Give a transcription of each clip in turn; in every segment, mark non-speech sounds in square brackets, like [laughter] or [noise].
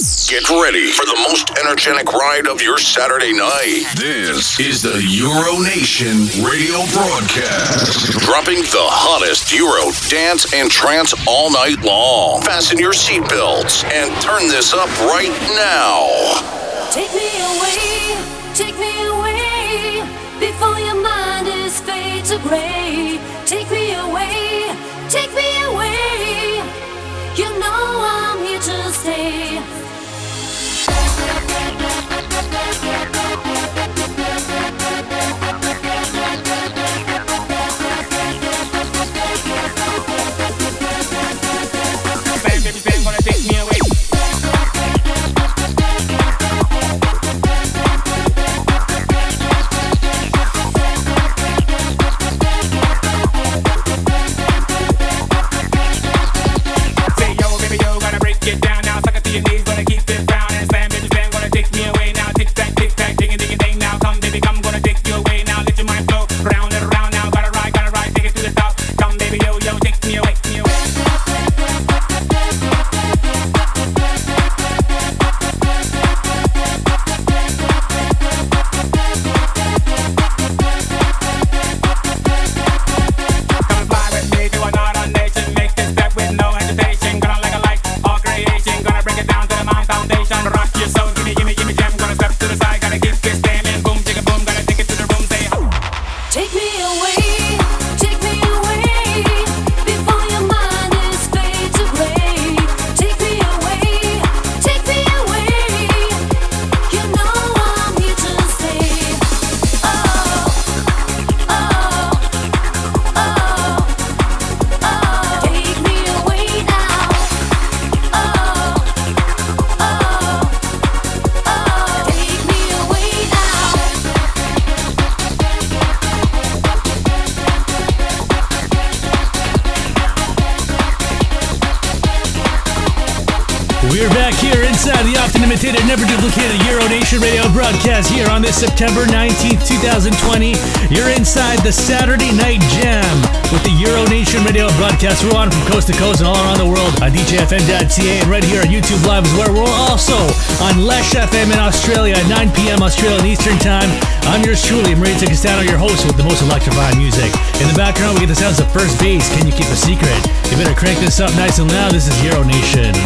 Get ready for the most energetic ride of your Saturday night. This is the Euro Nation radio broadcast. Dropping the hottest Euro dance and trance all night long. Fasten your seatbelts and turn this up right now. Take me away, take me away, before your mind is fade to gray. Take me away, take me away. You know I'm here to stay. September 19th, 2020. You're inside the Saturday Night Jam with the Euro Nation radio broadcast. We're on from coast to coast and all around the world on DJFM.ca and right here on YouTube Live is where we're also on Lesh FM in Australia at 9 p.m. Australian Eastern Time. I'm yours truly, Maria Castano, your host with the most electrifying music. In the background, we get the sounds of first base. Can you keep a secret? You better crank this up nice and loud. This is Euro Nation.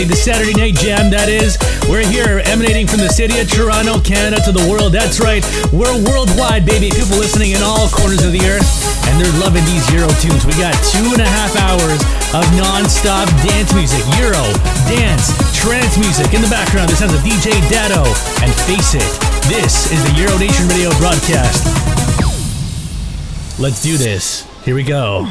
everybody, the Saturday Night Jam, that is. We're here emanating from the city of Toronto, Canada, to the world. That's right, we're worldwide, baby. People listening in all corners of the earth, and they're loving these Euro tunes. We got two and a half hours of non-stop dance music, Euro, dance, trance music. In the background, the sounds of DJ Dado. And face it, this is the Euro Nation Radio broadcast. Let's do this. Here we go.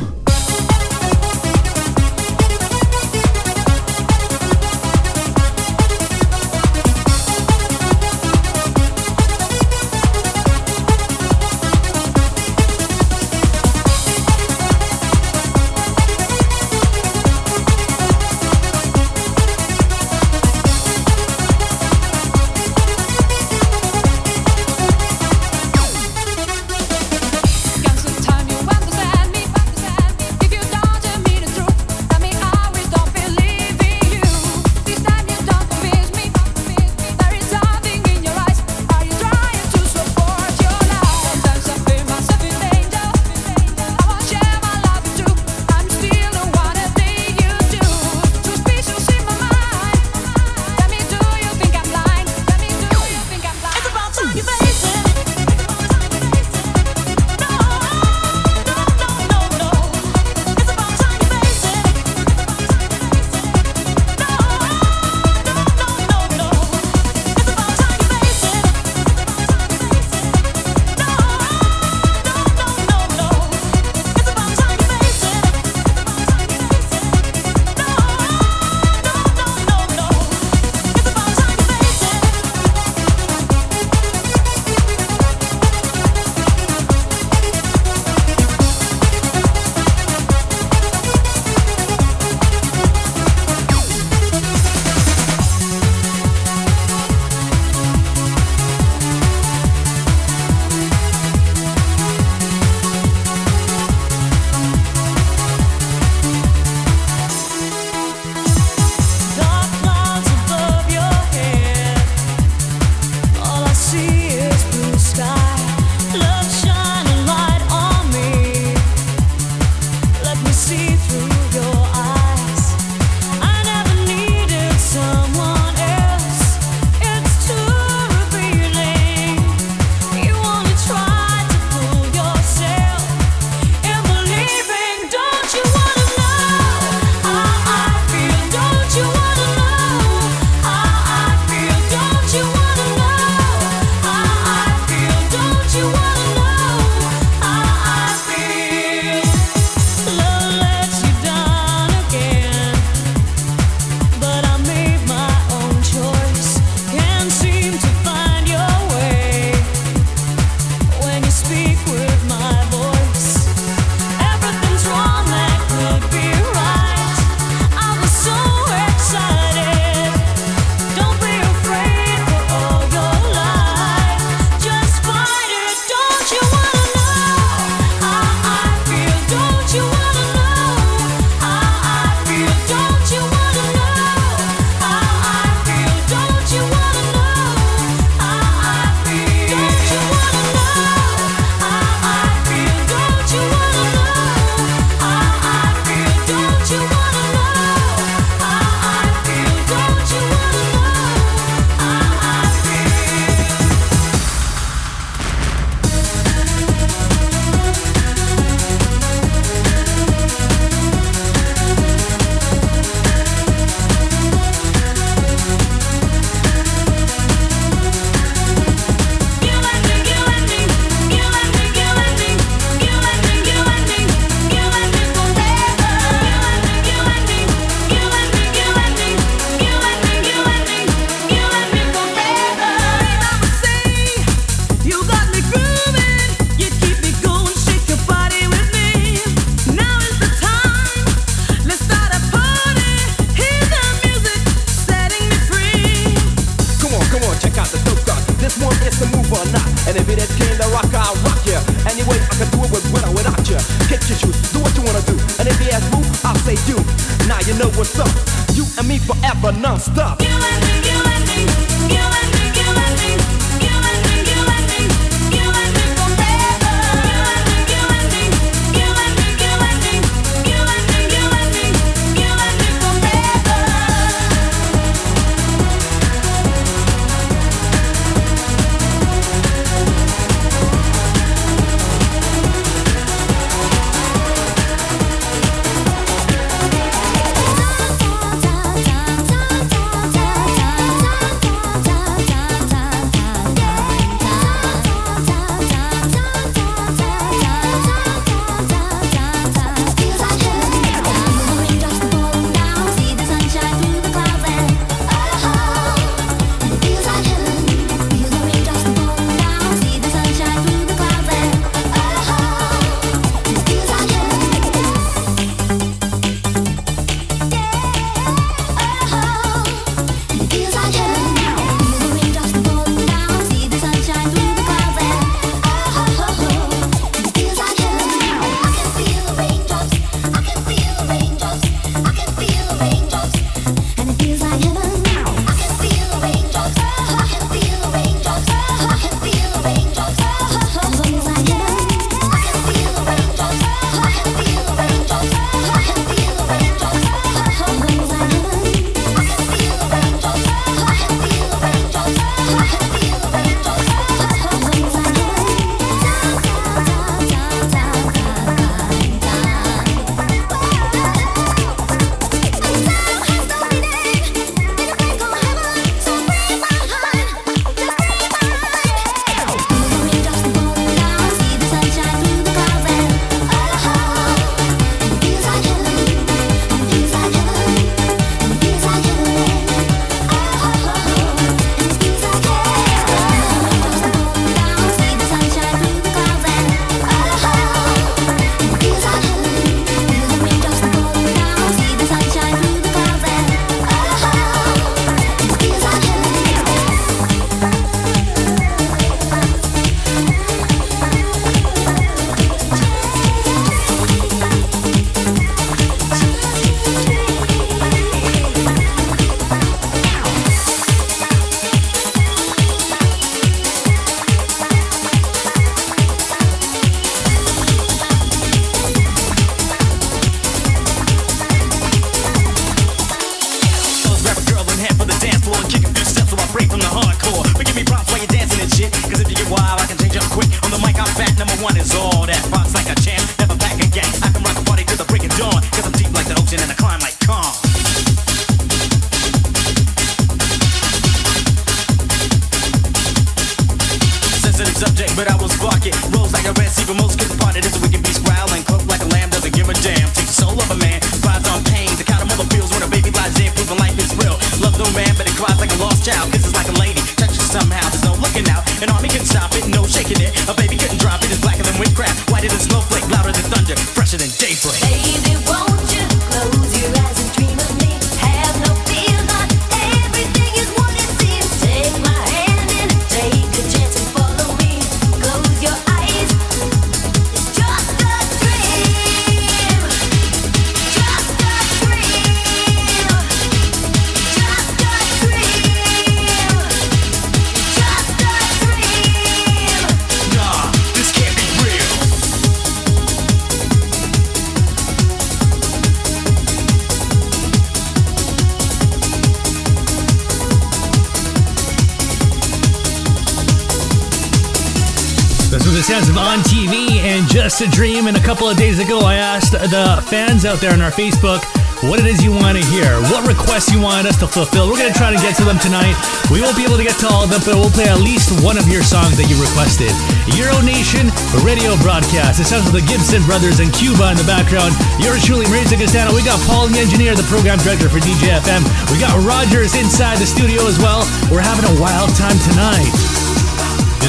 And a couple of days ago, I asked the fans out there on our Facebook what it is you want to hear, what requests you want us to fulfill. We're going to try to get to them tonight. We won't be able to get to all of them, but we'll play at least one of your songs that you requested. Euro Nation radio broadcast. It sounds like the Gibson brothers and Cuba in the background. Yours truly, Marisa Castano. We got Paul, the engineer, the program director for DJ FM. We got Rogers inside the studio as well. We're having a wild time tonight.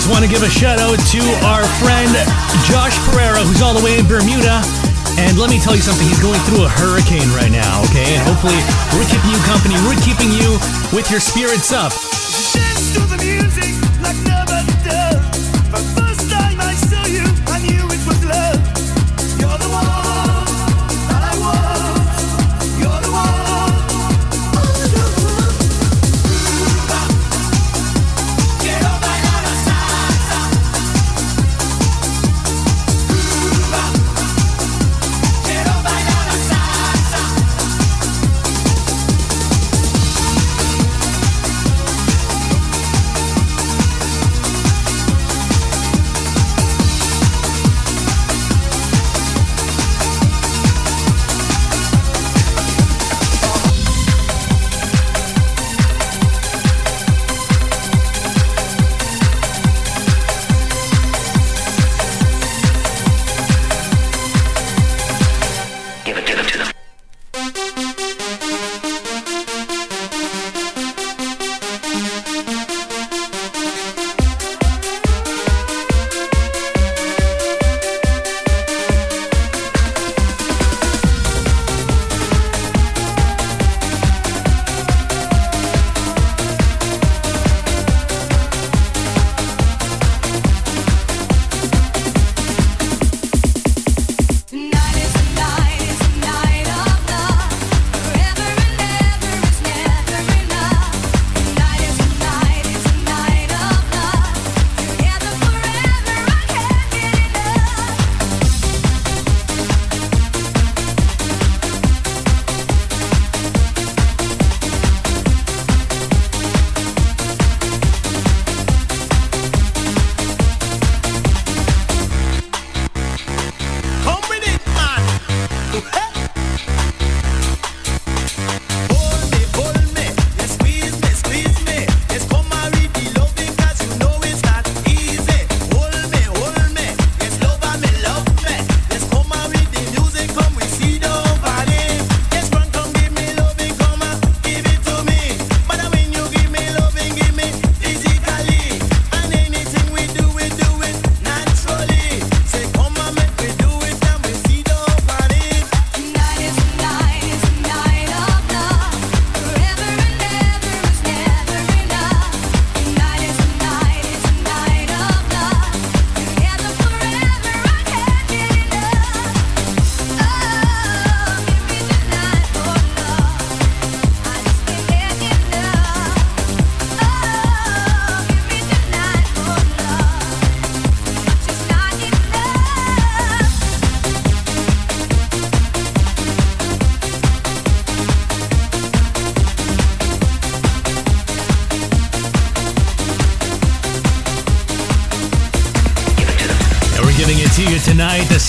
Just want to give a shout out to our friend Josh Pereira, who's all the way in Bermuda. And let me tell you something, he's going through a hurricane right now, okay? And hopefully, we're keeping you company, we're keeping you with your spirits up.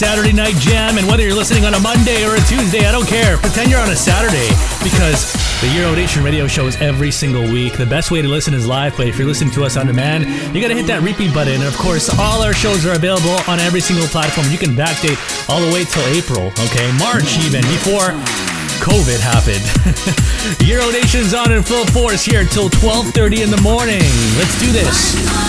Saturday Night Jam. And whether you're listening on a Monday or a Tuesday, I don't care. Pretend you're on a Saturday because the Euro Nation radio show is every single week. The best way to listen is live, but if you're listening to us on demand, you gotta hit that repeat button. And of course, all our shows are available on every single platform. You can backdate all the way till April, okay? March even, before COVID happened. [laughs] Euro Nation's on in full force here till 12:30 in the morning. Let's do this.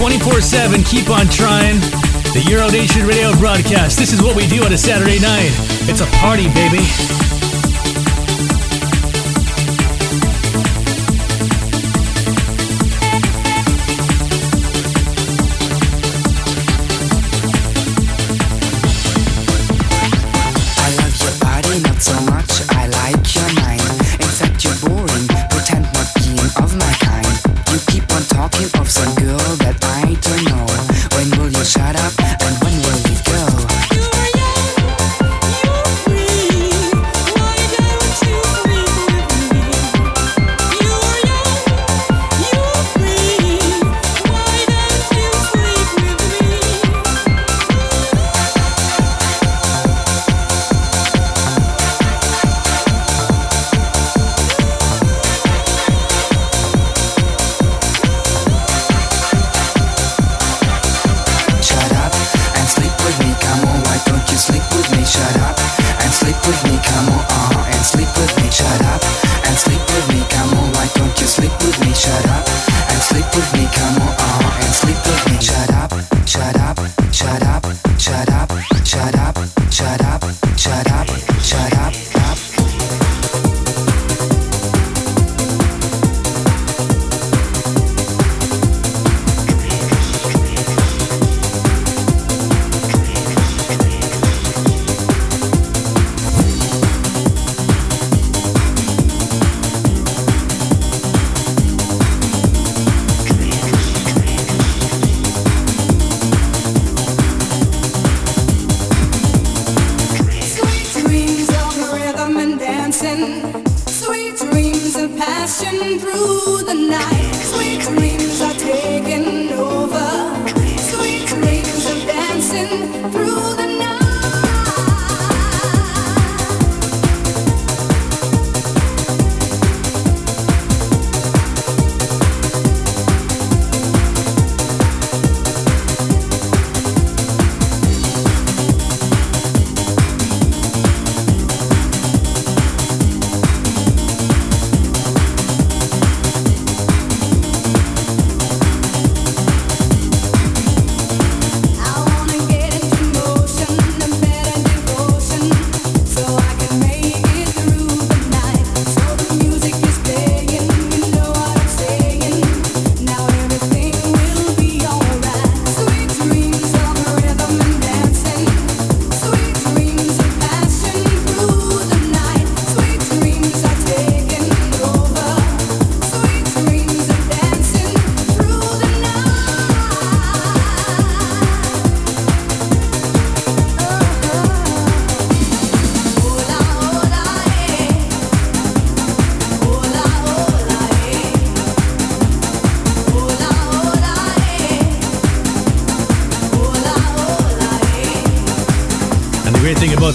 24 7. Keep on trying. The Euro Nation radio broadcast. This is what we do on a Saturday night. It's a party, baby.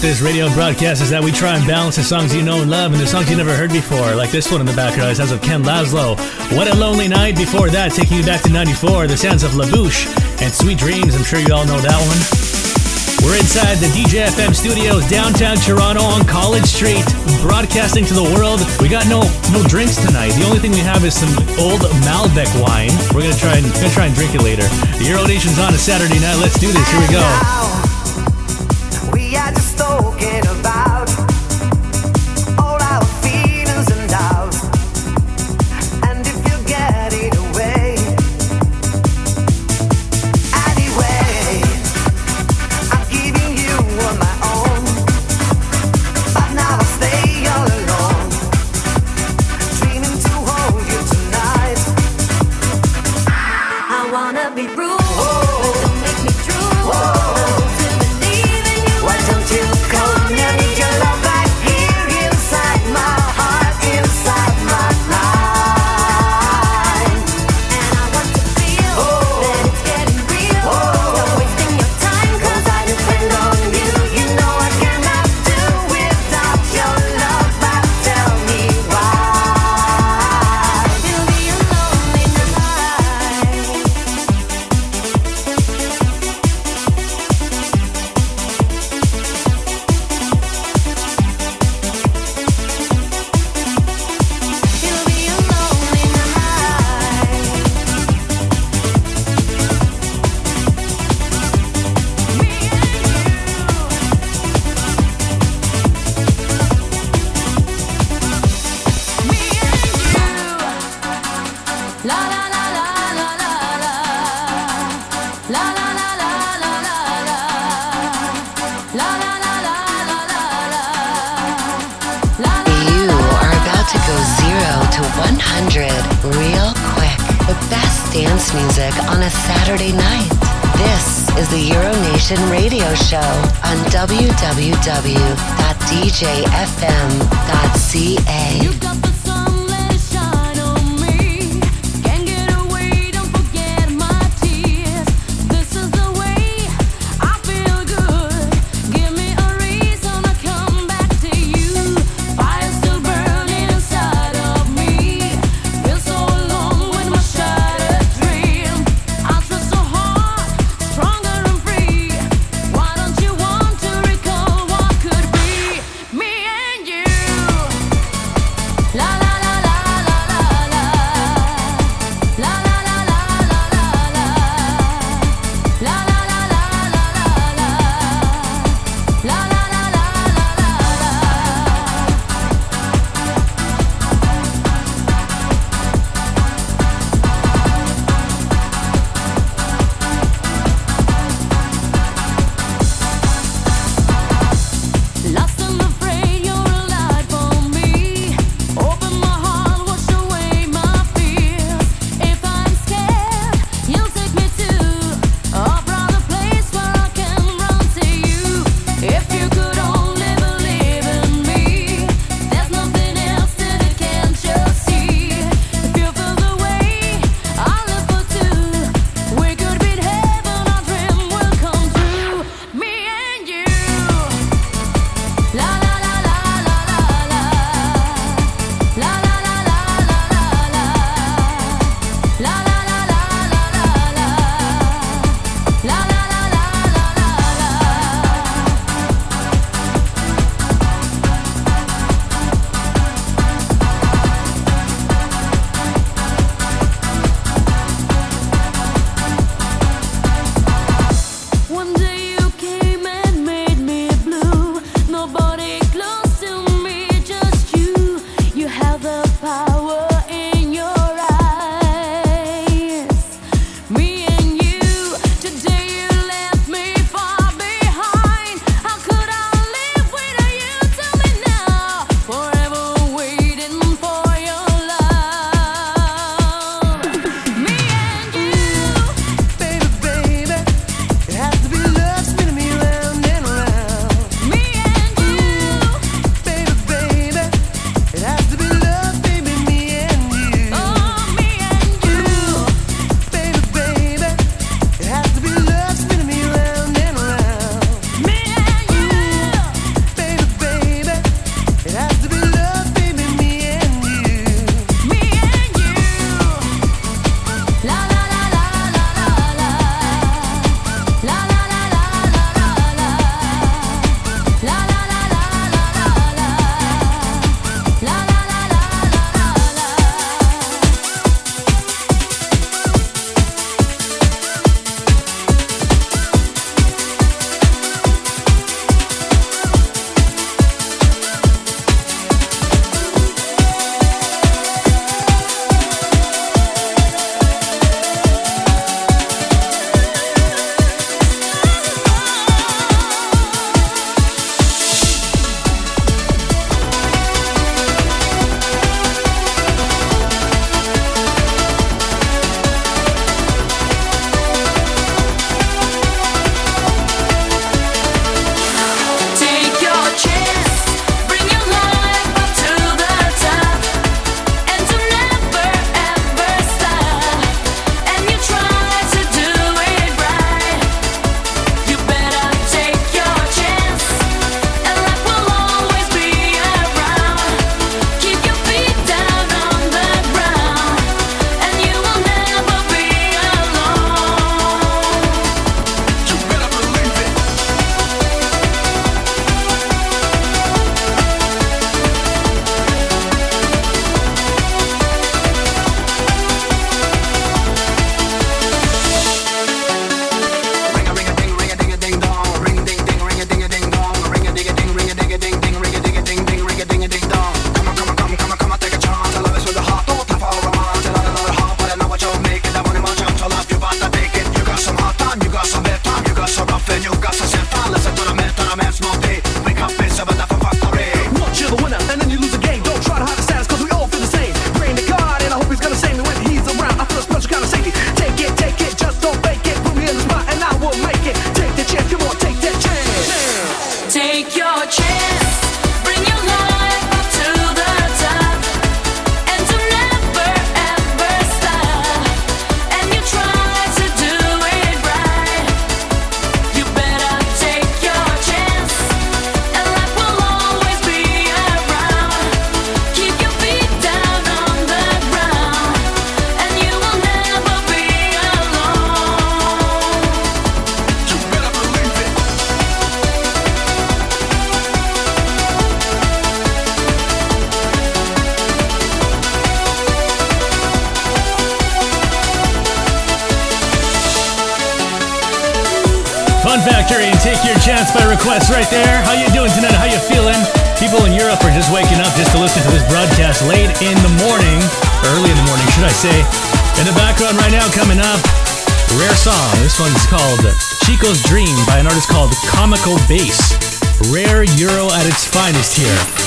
This radio broadcast is that we try and balance the songs you know and love and the songs you never heard before, like this one in the background. Sounds of Ken Laszlo. What a Lonely Night. Before that, taking you back to 94, the sounds of La Bouche and Sweet Dreams. I'm sure you all know that one. We're inside the DJ FM studios, downtown Toronto on College Street, broadcasting to the world. We got no no drinks tonight. The only thing we have is some old Malbec wine. We're gonna try and gonna try and drink it later. The Euro Nation's on a Saturday night. Let's do this. Here we go. Comical Bass. Rare Euro at its finest here.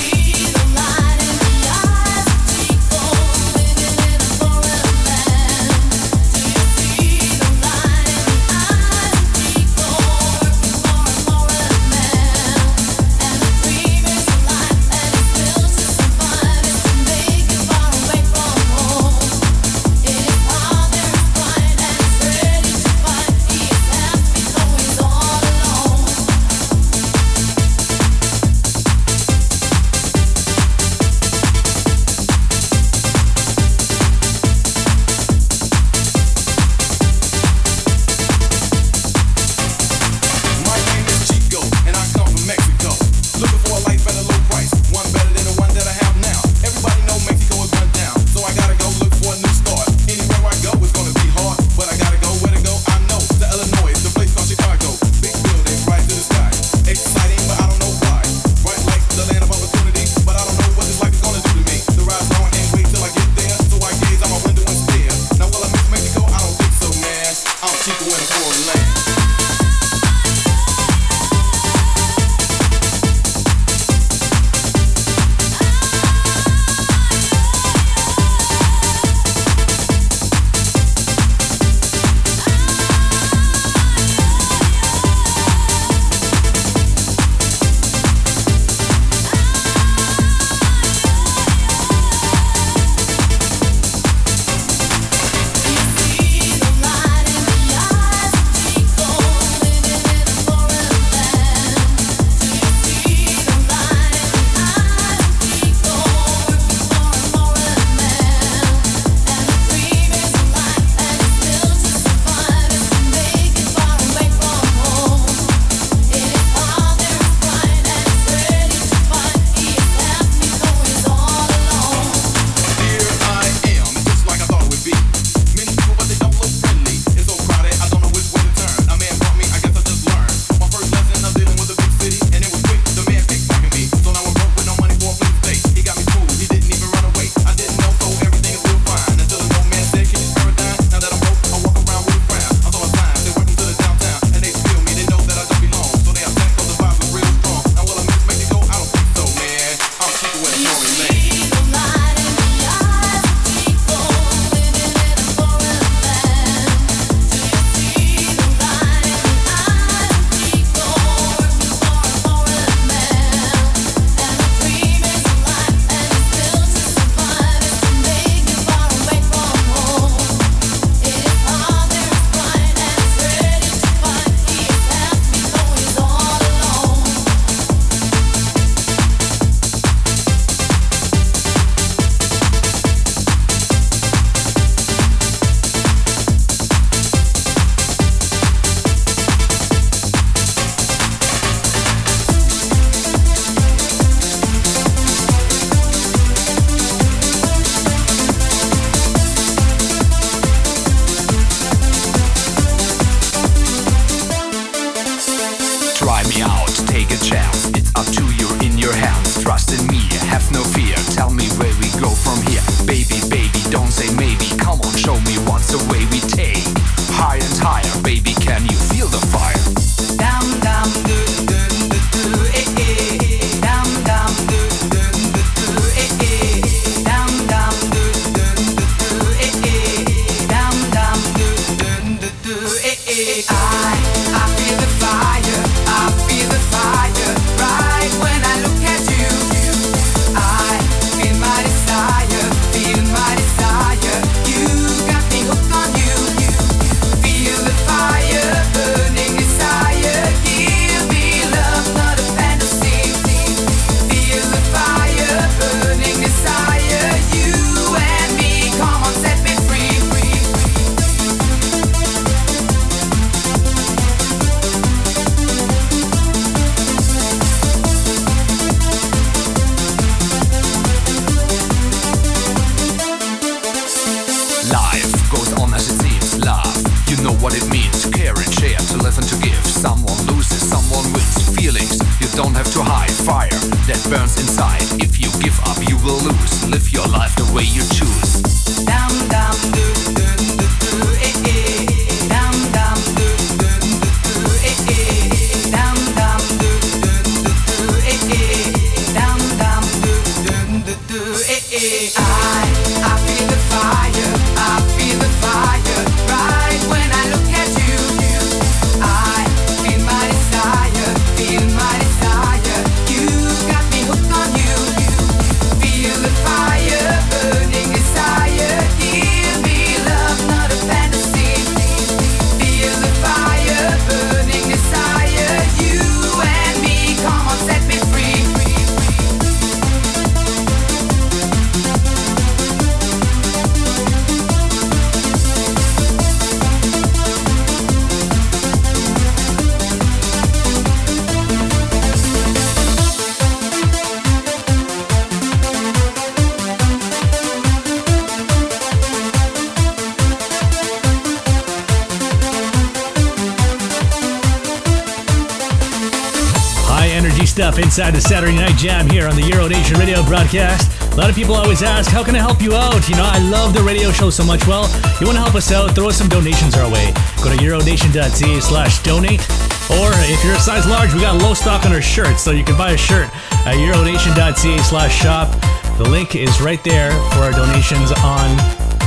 Inside the Saturday Night Jam here on the Euro Nation radio broadcast. A lot of people always ask, how can I help you out? You know, I love the radio show so much. Well, you want to help us out, throw us some donations our way. Go to euronation.ca slash donate. Or if you're a size large, we got low stock on our shirts, so you can buy a shirt at euronation.ca slash shop. The link is right there for our donations on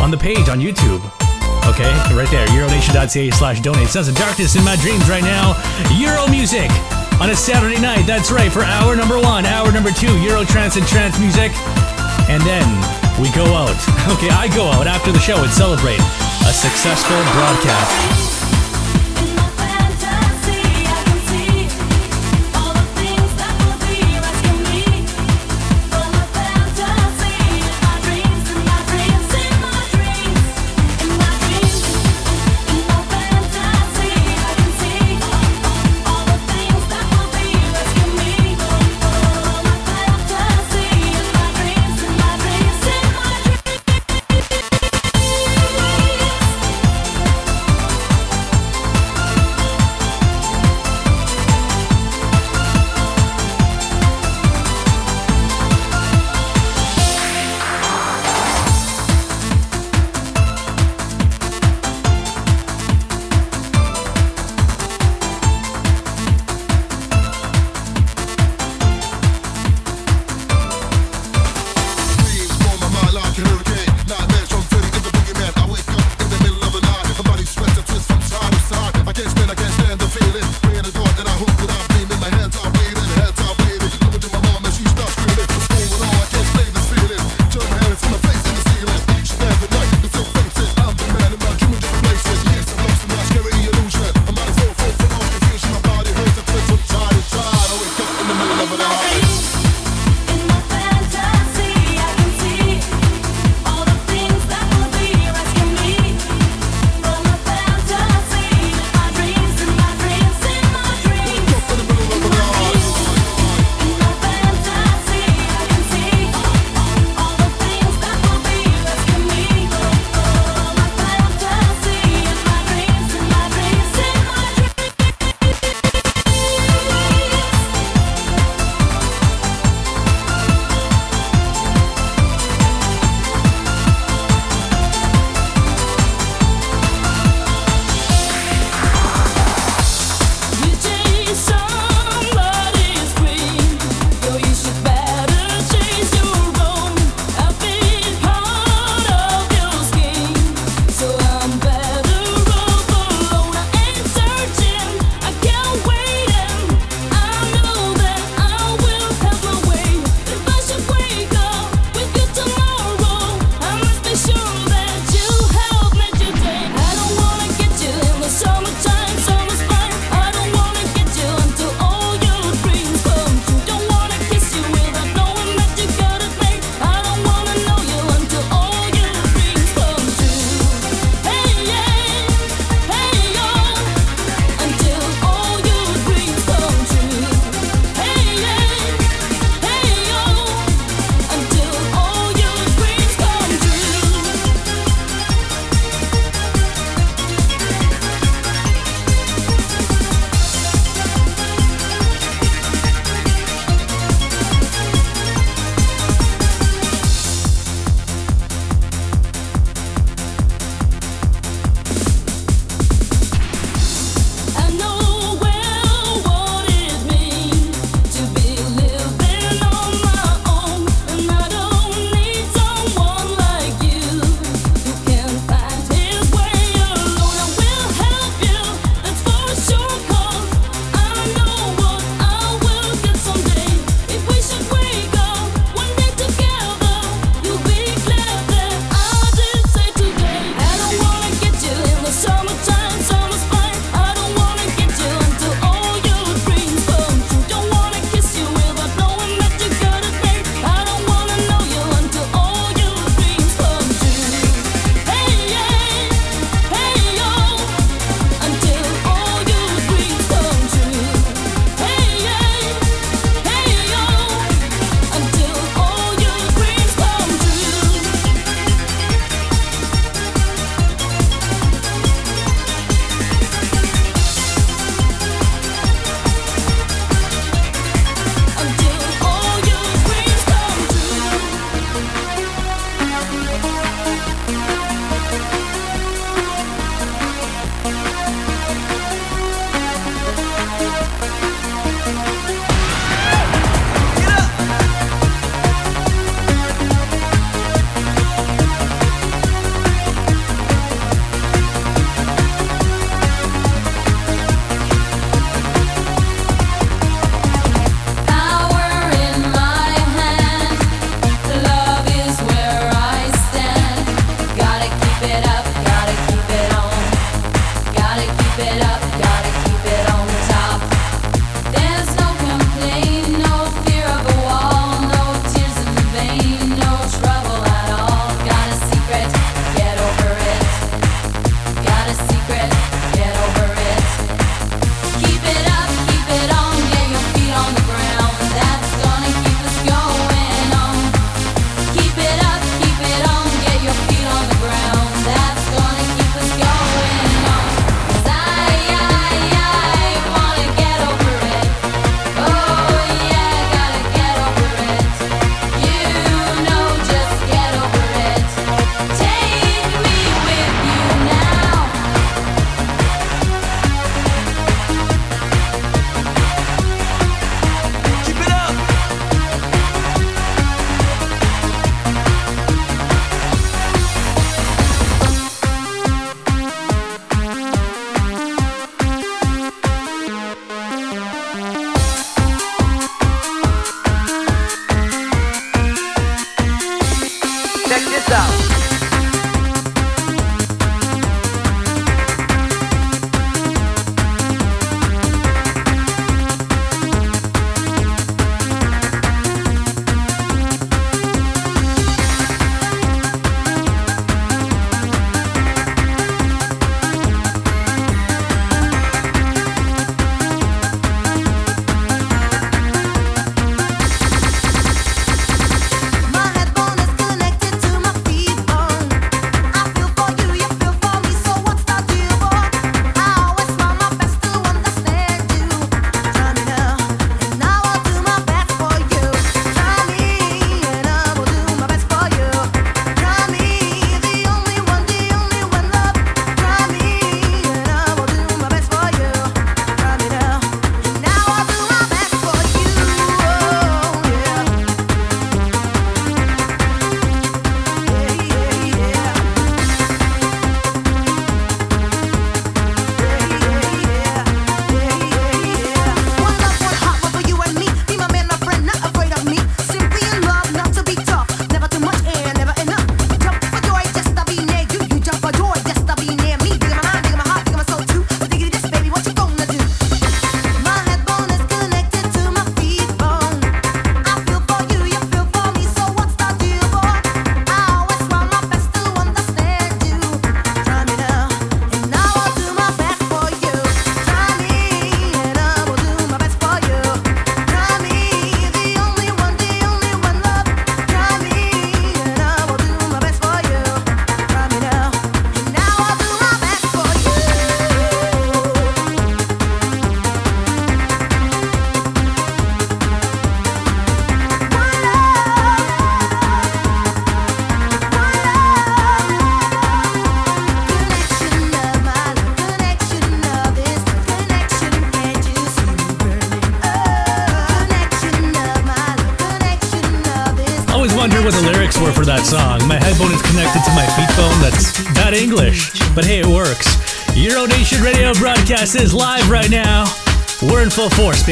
on the page on YouTube. Okay, right there, euronation.ca slash donate. Sounds of darkness in my dreams right now. Euro music on a Saturday night. That's right, for hour number one, hour number two, Euro trance and trance music. And then we go out. [laughs] Okay, I go out after the show and celebrate a successful broadcast.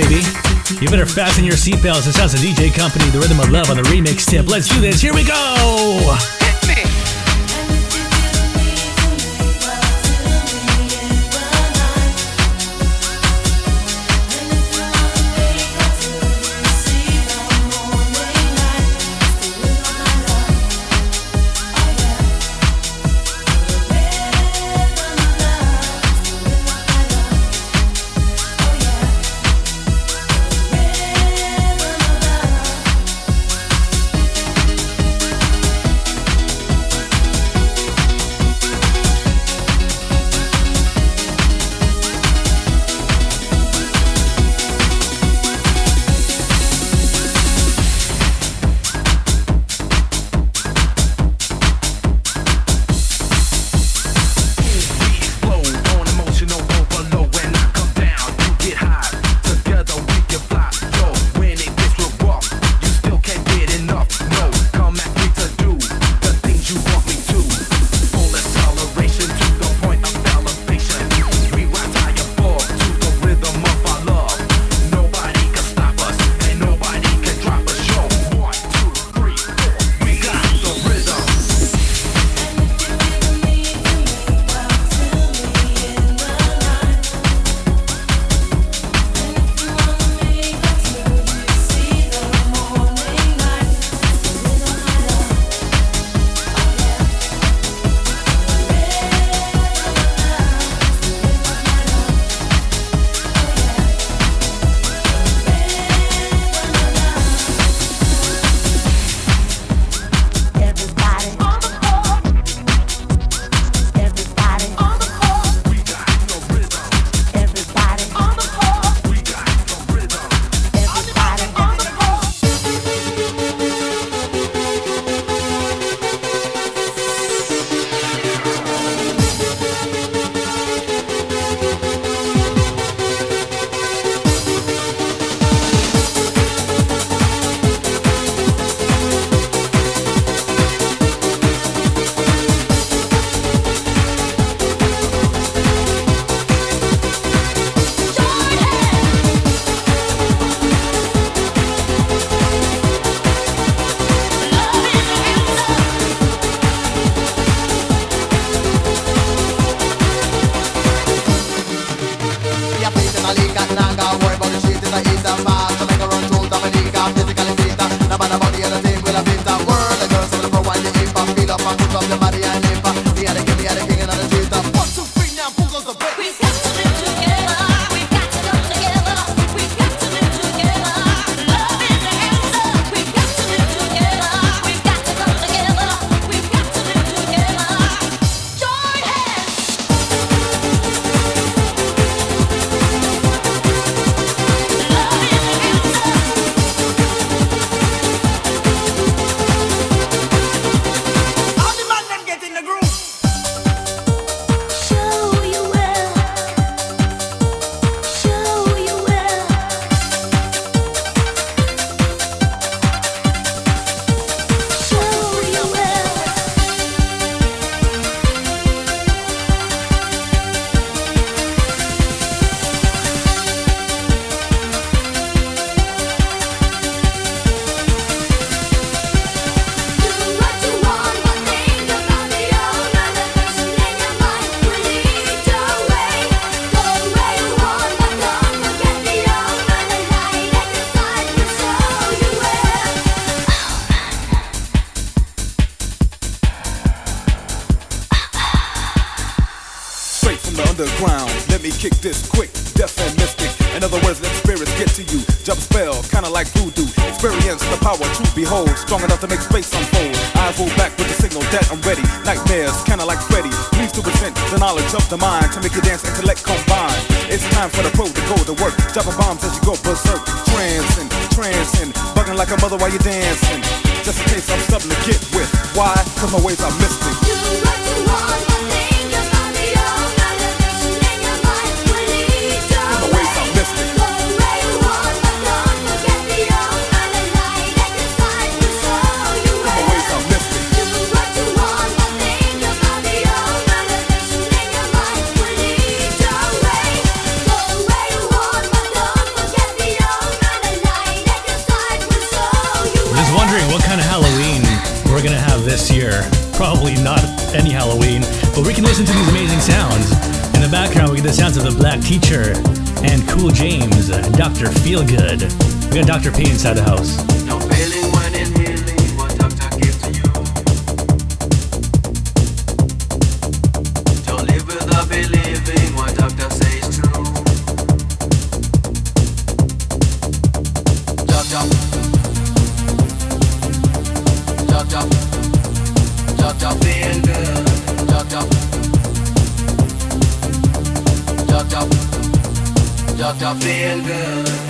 baby. You better fasten your seatbelts. This has a DJ Company, the rhythm of love on the remix tip. Let's do this. Here we go. Like voodoo. Experience the power to behold, strong enough to make space unfold. Eyes roll back with the signal that I'm ready. Nightmares, kinda like Freddy. Please to present the knowledge of the mind to make your dance intellect combine. It's time for the pro to go to work. Dropping bombs as you go berserk. Trancing, trancing, bugging like a mother while you're dancing. Just in case I'm something to get with. Why? Cause my ways are mystic. My Probably not any Halloween, but we can listen to these amazing sounds. In the background, we get the sounds of the Black Teacher and Cool James, Dr. Feelgood. We got Dr. P inside the house. Doctor feel good.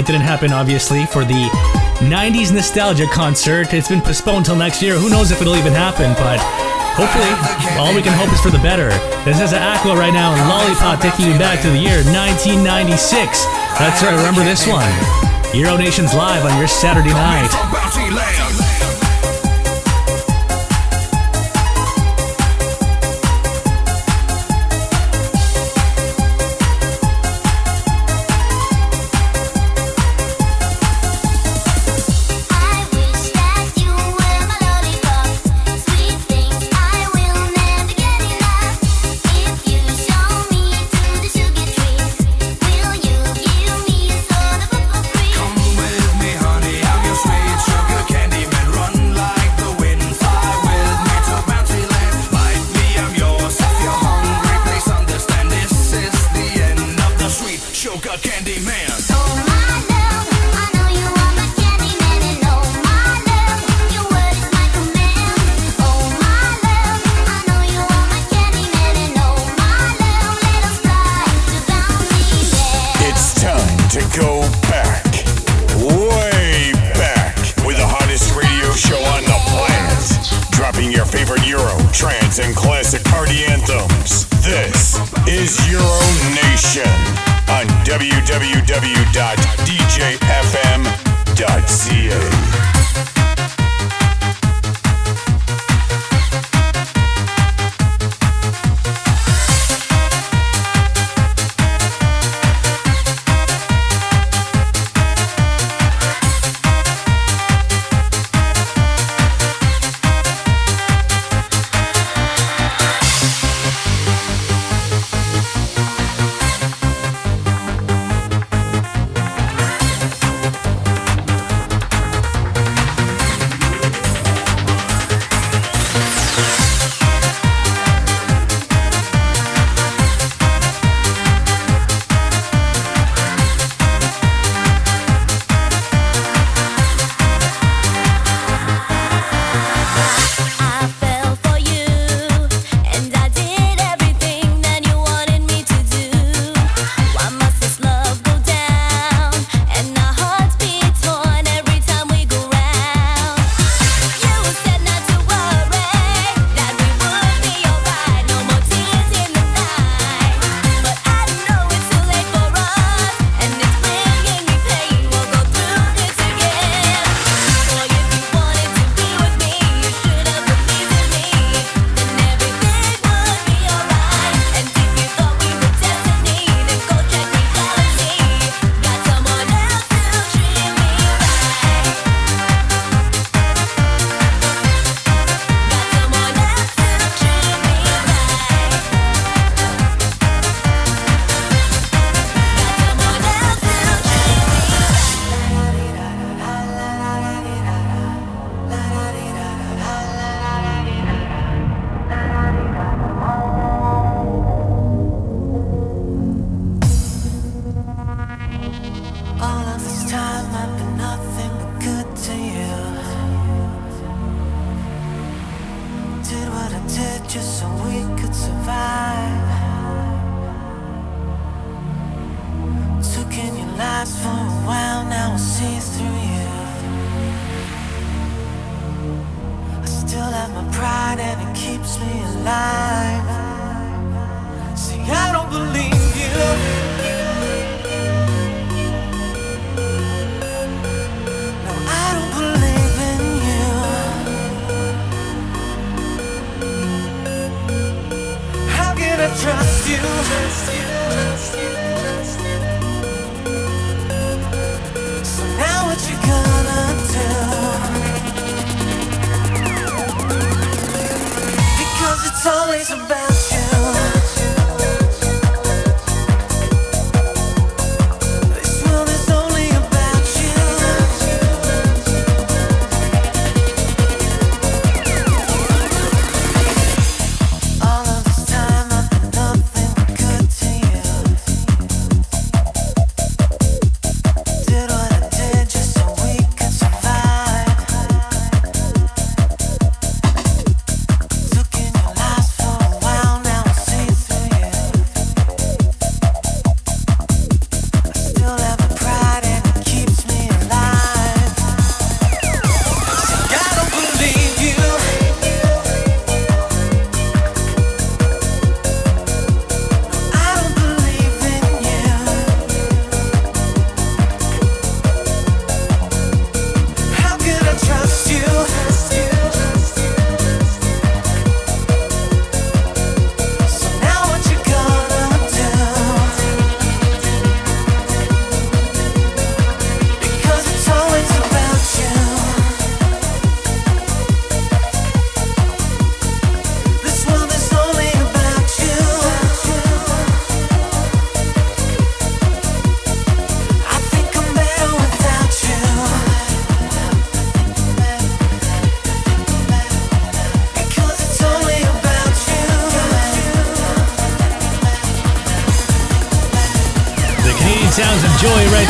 It didn't happen, obviously, for the 90s nostalgia concert. It's been postponed till next year. Who knows if it'll even happen, but hopefully, all we can hope is for the better. This is Aqua right now, and Lollipop taking you back to the year 1996. That's right, remember this one. Euro Nation's live on your Saturday night.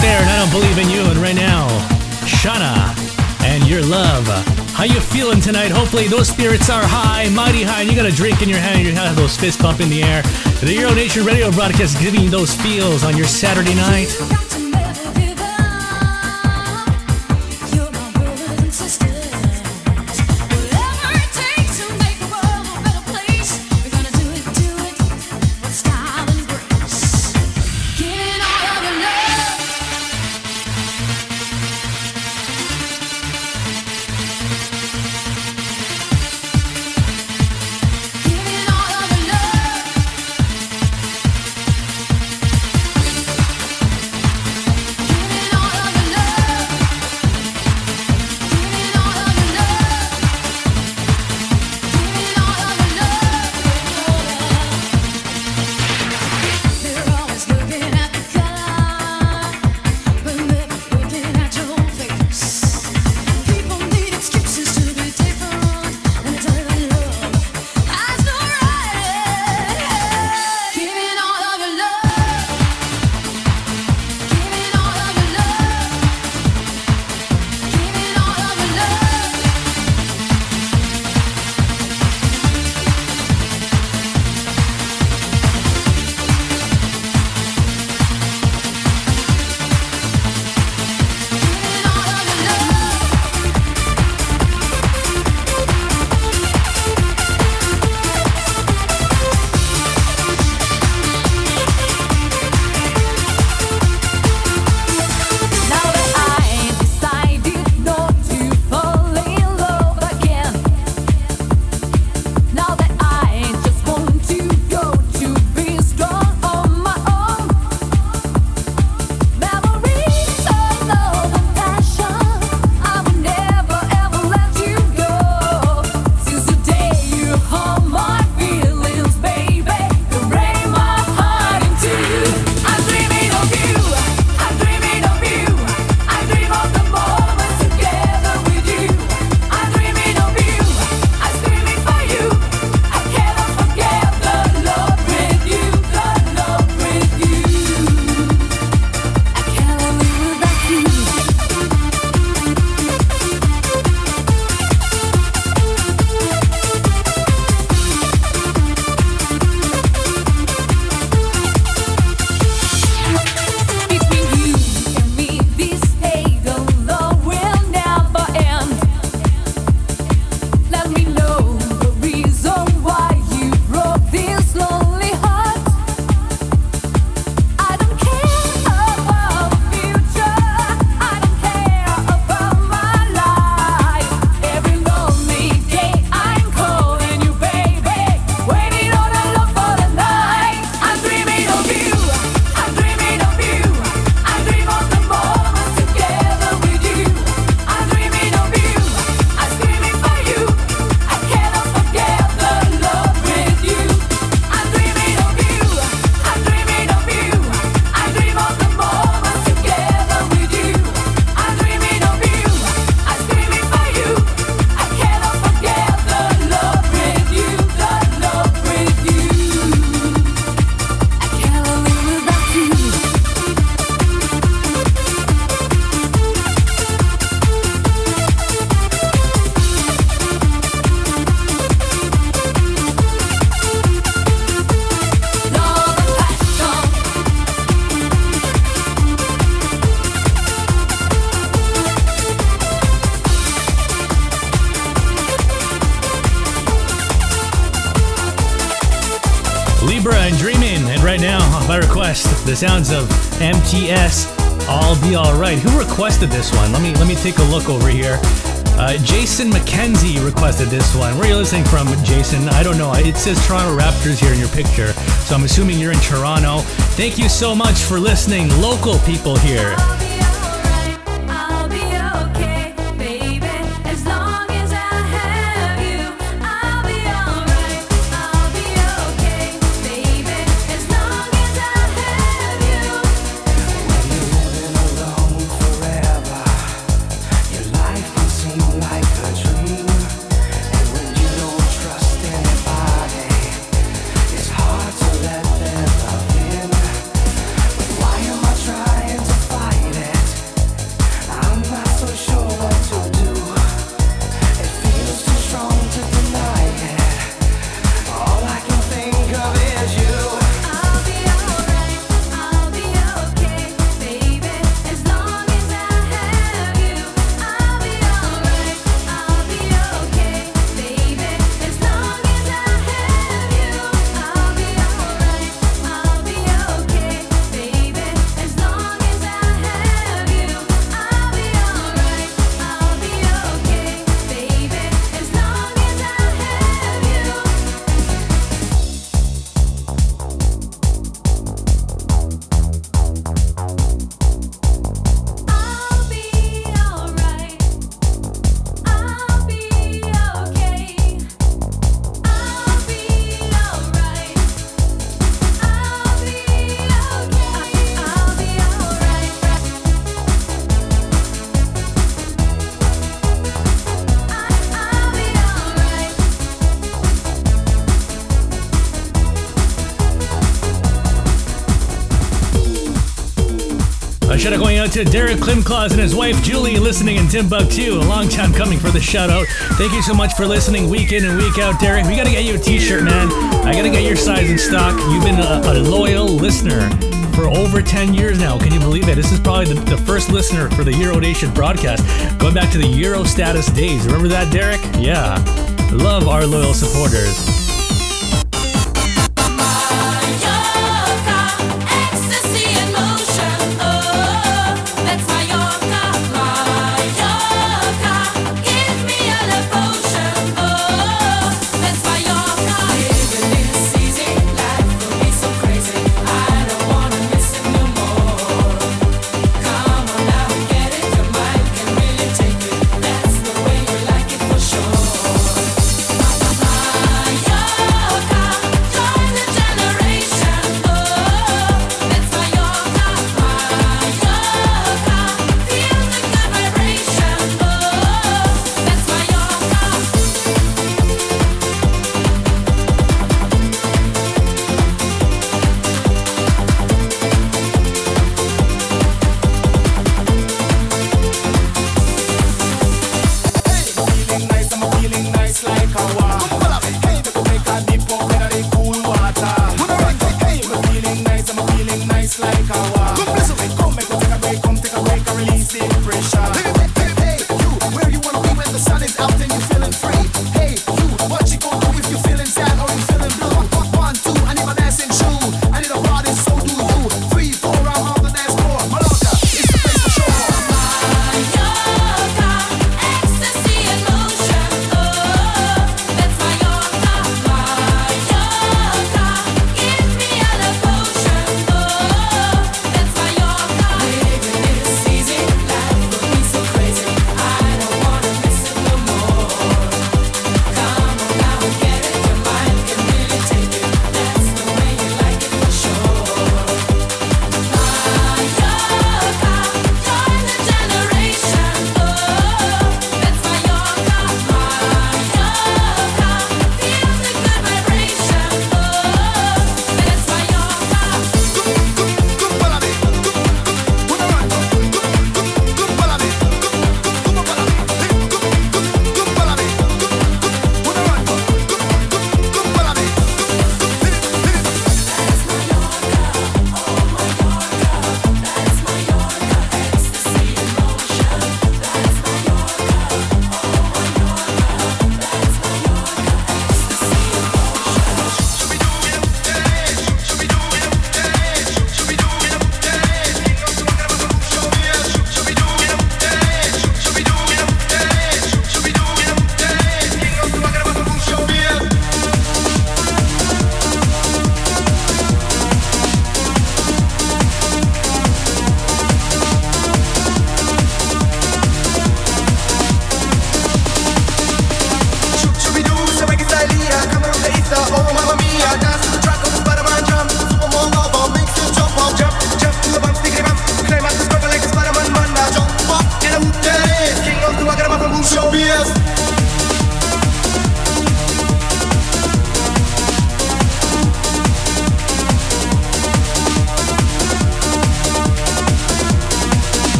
There, and I don't believe in you. And right now, Shana and your love. How you feeling tonight? Hopefully those spirits are high, mighty high, and you got a drink in your hand. You have those fists pump in the air. The Euro Nation Radio broadcast giving you those feels on your Saturday night. Sounds of MTS. I'll be alright. Who requested this one? Let me let me take a look over here. Uh, Jason McKenzie requested this one. Where are you listening from, Jason? I don't know. It says Toronto Raptors here in your picture, so I'm assuming you're in Toronto. Thank you so much for listening, local people here. Out to Derek Klimklaus and his wife Julie listening in Timbuktu. A long time coming for the shout out. Thank you so much for listening week in and week out, Derek. We gotta get you a t shirt, man. I gotta get your size in stock. You've been a, a loyal listener for over 10 years now. Can you believe it? This is probably the, the first listener for the Euro Nation broadcast, going back to the Euro status days. Remember that, Derek? Yeah. Love our loyal supporters.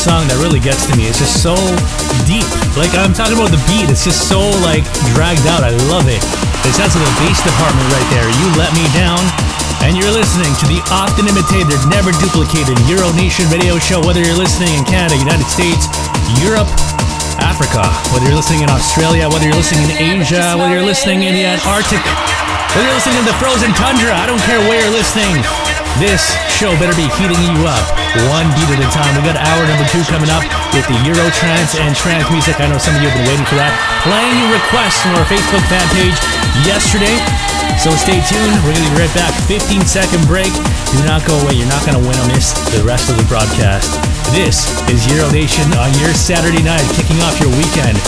Song that really gets to me. It's just so deep. Like I'm talking about the beat. It's just so like dragged out. I love it. The sense of the bass department right there. You let me down. And you're listening to the often imitated, never duplicated Euro Nation radio show, whether you're listening in Canada, United States, Europe, Africa, whether you're listening in Australia, whether you're listening in Asia, whether you're listening in the Antarctic, whether you're listening in the frozen tundra, I don't care where you're listening. This show better be heating you up one beat at a time. We got hour number two coming up with the Euro trance and trance music. I know some of you have been waiting for that. Playing requests from our Facebook fan page yesterday. So stay tuned. We're going to be right back. 15 second break. Do not go away. You're not going to want to miss the rest of the broadcast. This is Euro Nation on your Saturday night, kicking off your weekend.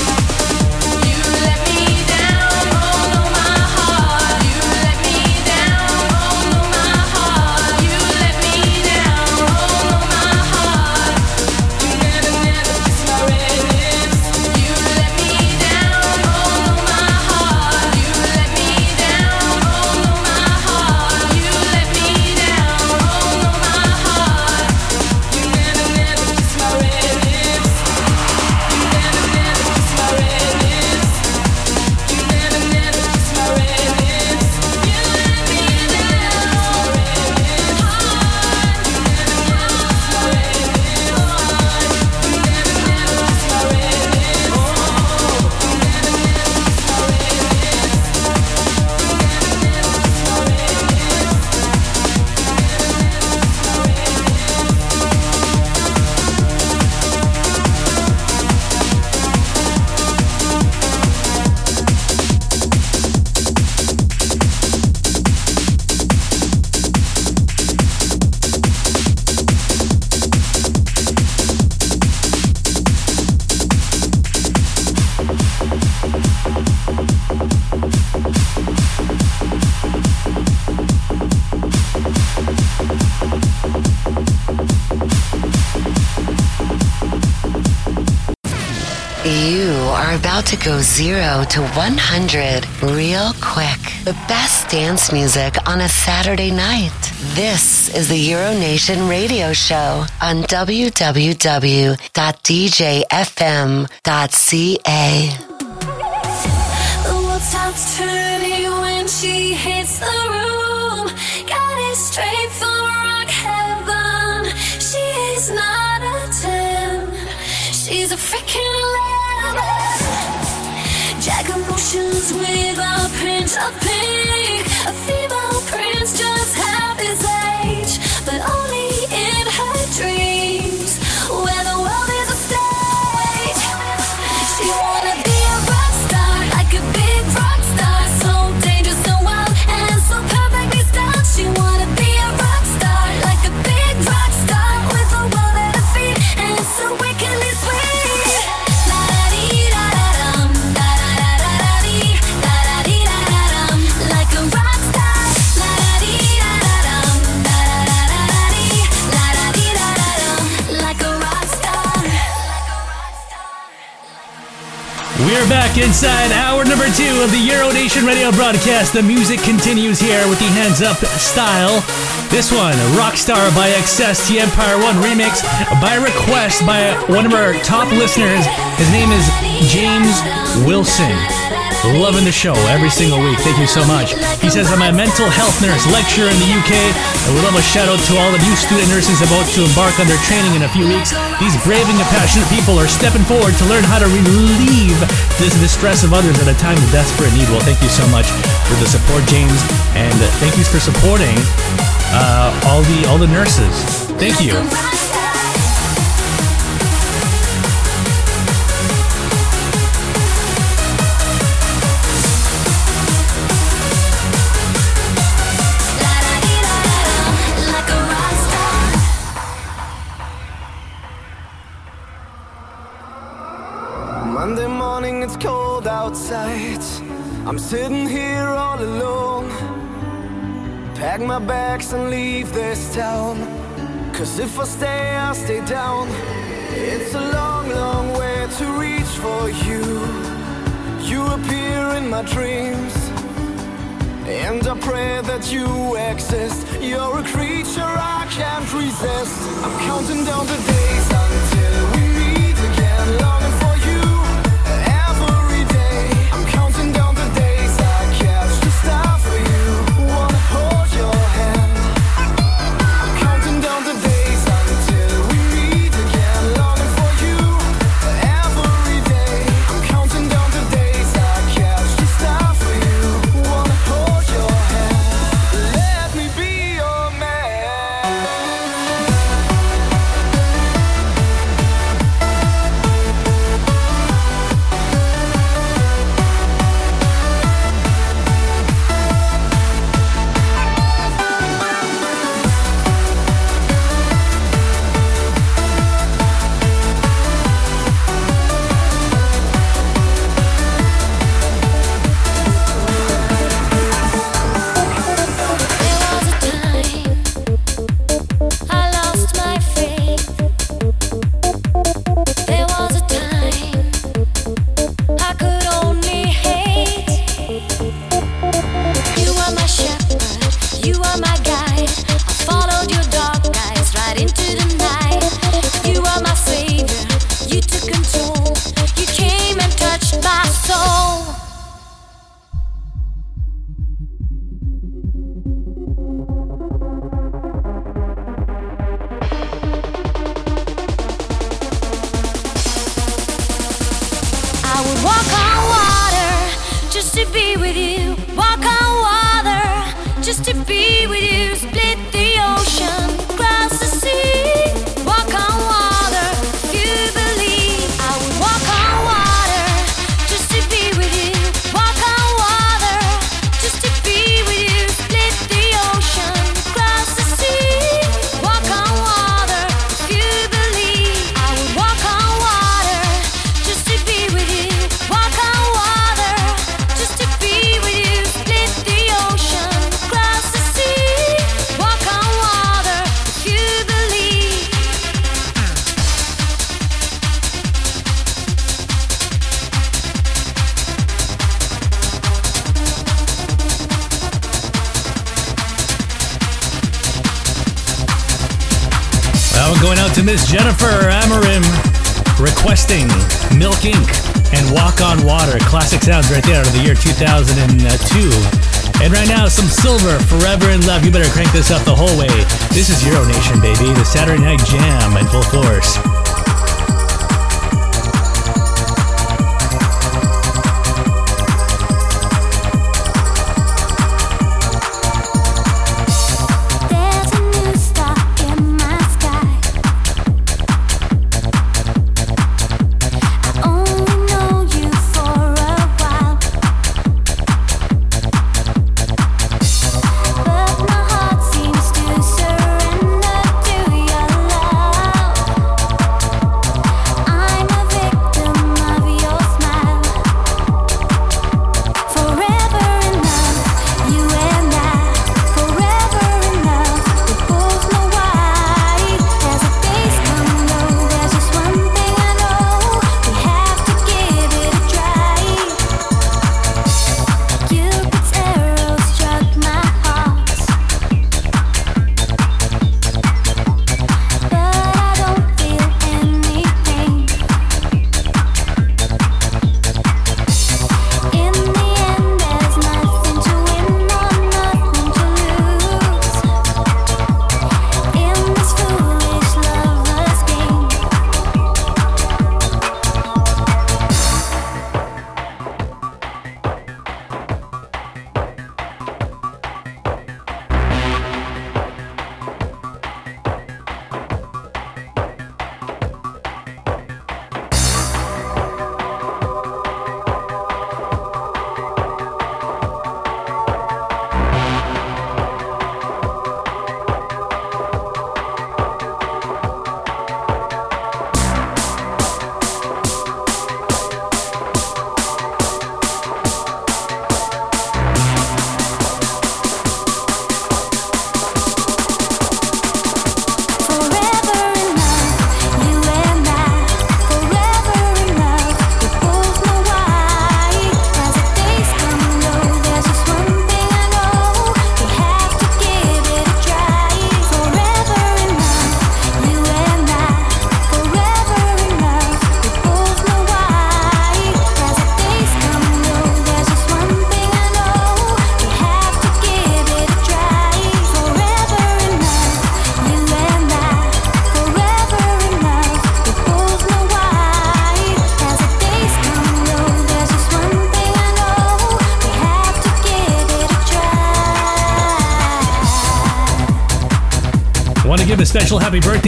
Go zero to 100 real quick. The best dance music on a Saturday night. This is the Euronation radio show on www.djfm.ca. The world stops turning when she with a pinch of pink. We're back inside hour number two of the Euro Nation radio broadcast. The music continues here with the hands up style. This one, Rockstar by Excess, the Empyre One remix by request by one of our top listeners. His name is James Wilson. Loving the show every single week. Thank you so much. He says, I'm a mental health nurse lecturer in the UK. I would love a shout out to all the new student nurses about to embark on their training in a few weeks. These braving and passionate people are stepping forward to learn how to relieve this distress of others at a time of desperate need. Well, thank you so much for the support, James, and thank you for supporting uh, all the all the nurses. Thank you. my bags and leave this town. Cause if I stay, I stay down. It's a long, long way to reach for you. You appear in my dreams. And I pray that you exist. You're a creature I can't resist. I'm counting down the days until we meet again. Long 2002. And right now, some Sylver, forever in love. You better crank this up the whole way. This is Euro Nation, baby. The Saturday Night Jam in full force.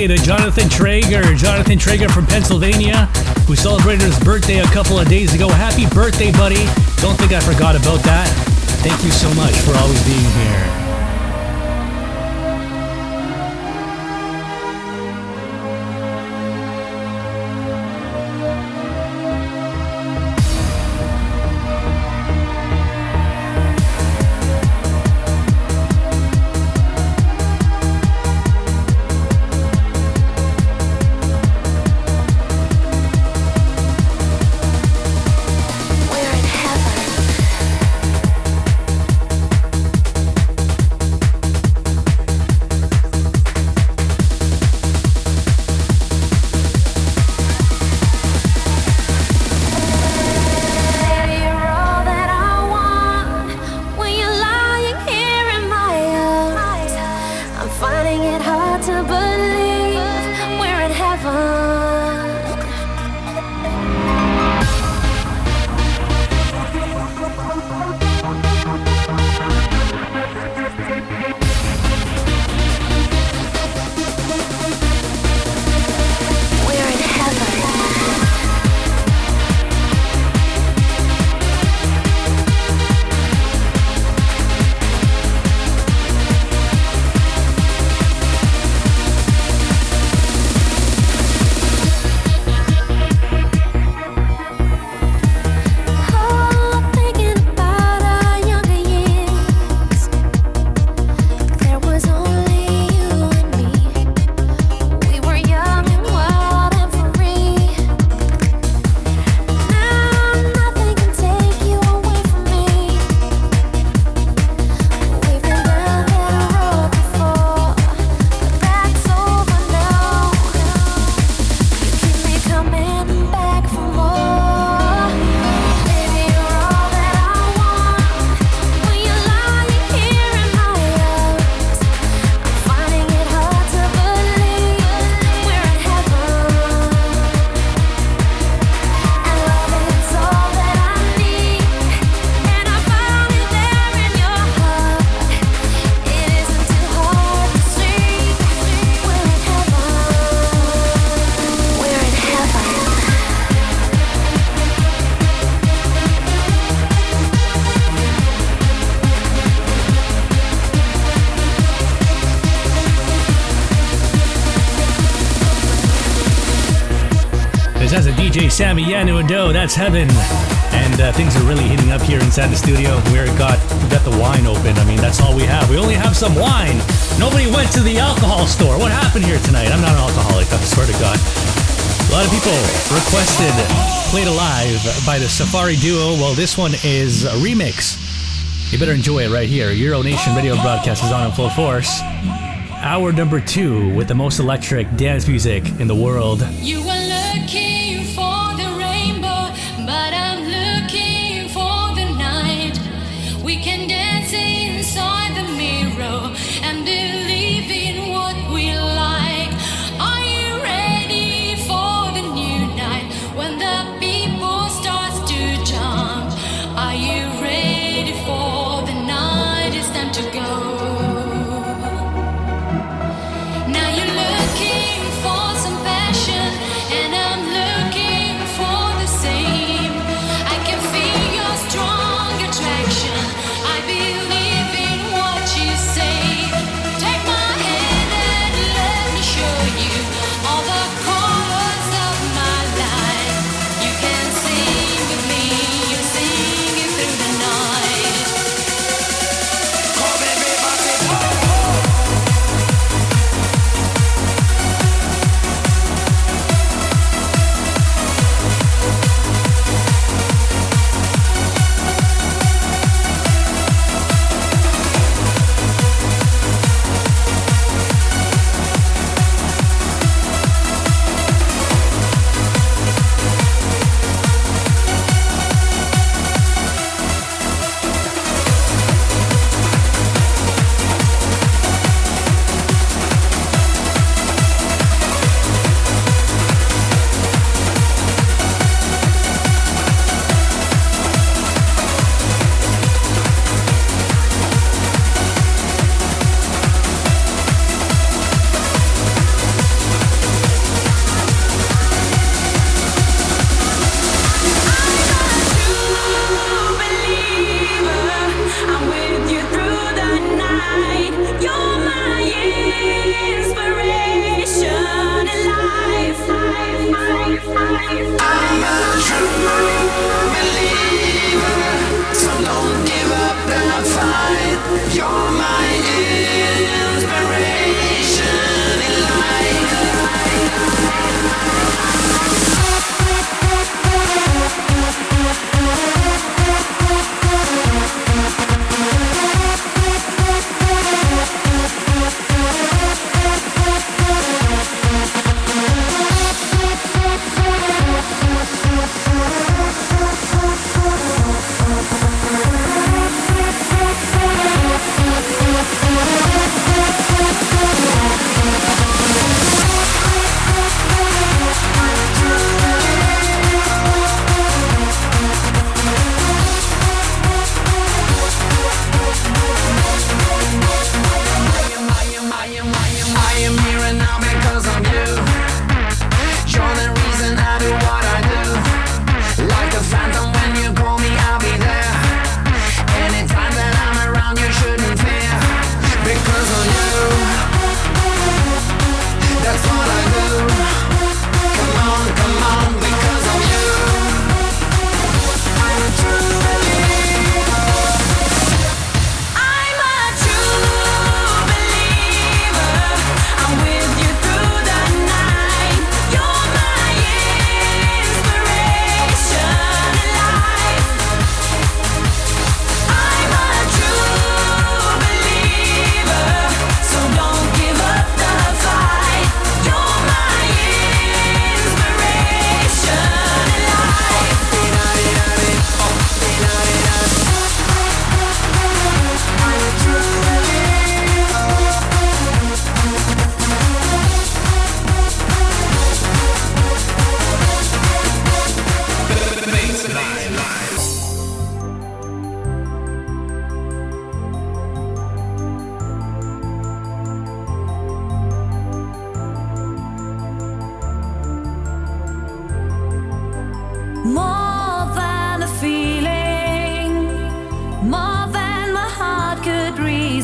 Birthday to Jonathan Traeger. Jonathan Traeger from Pennsylvania, who celebrated his birthday a couple of days ago. Happy birthday, buddy. Don't think I forgot about that. Thank you so much for always being here. Sammy Yanou. That's heaven. And uh, things are really heating up here inside the studio. We're got we got the wine open. I mean, that's all we have. We only have some wine. Nobody went to the alcohol store. What happened here tonight? I'm not an alcoholic. I swear to God. A lot of people requested "Played-A-Live" by the Safri Duo. Well, this one is a remix. You better enjoy it right here. Euro Nation radio broadcast is on in full force. Hour number two with the most electric dance music in the world. You were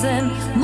reason,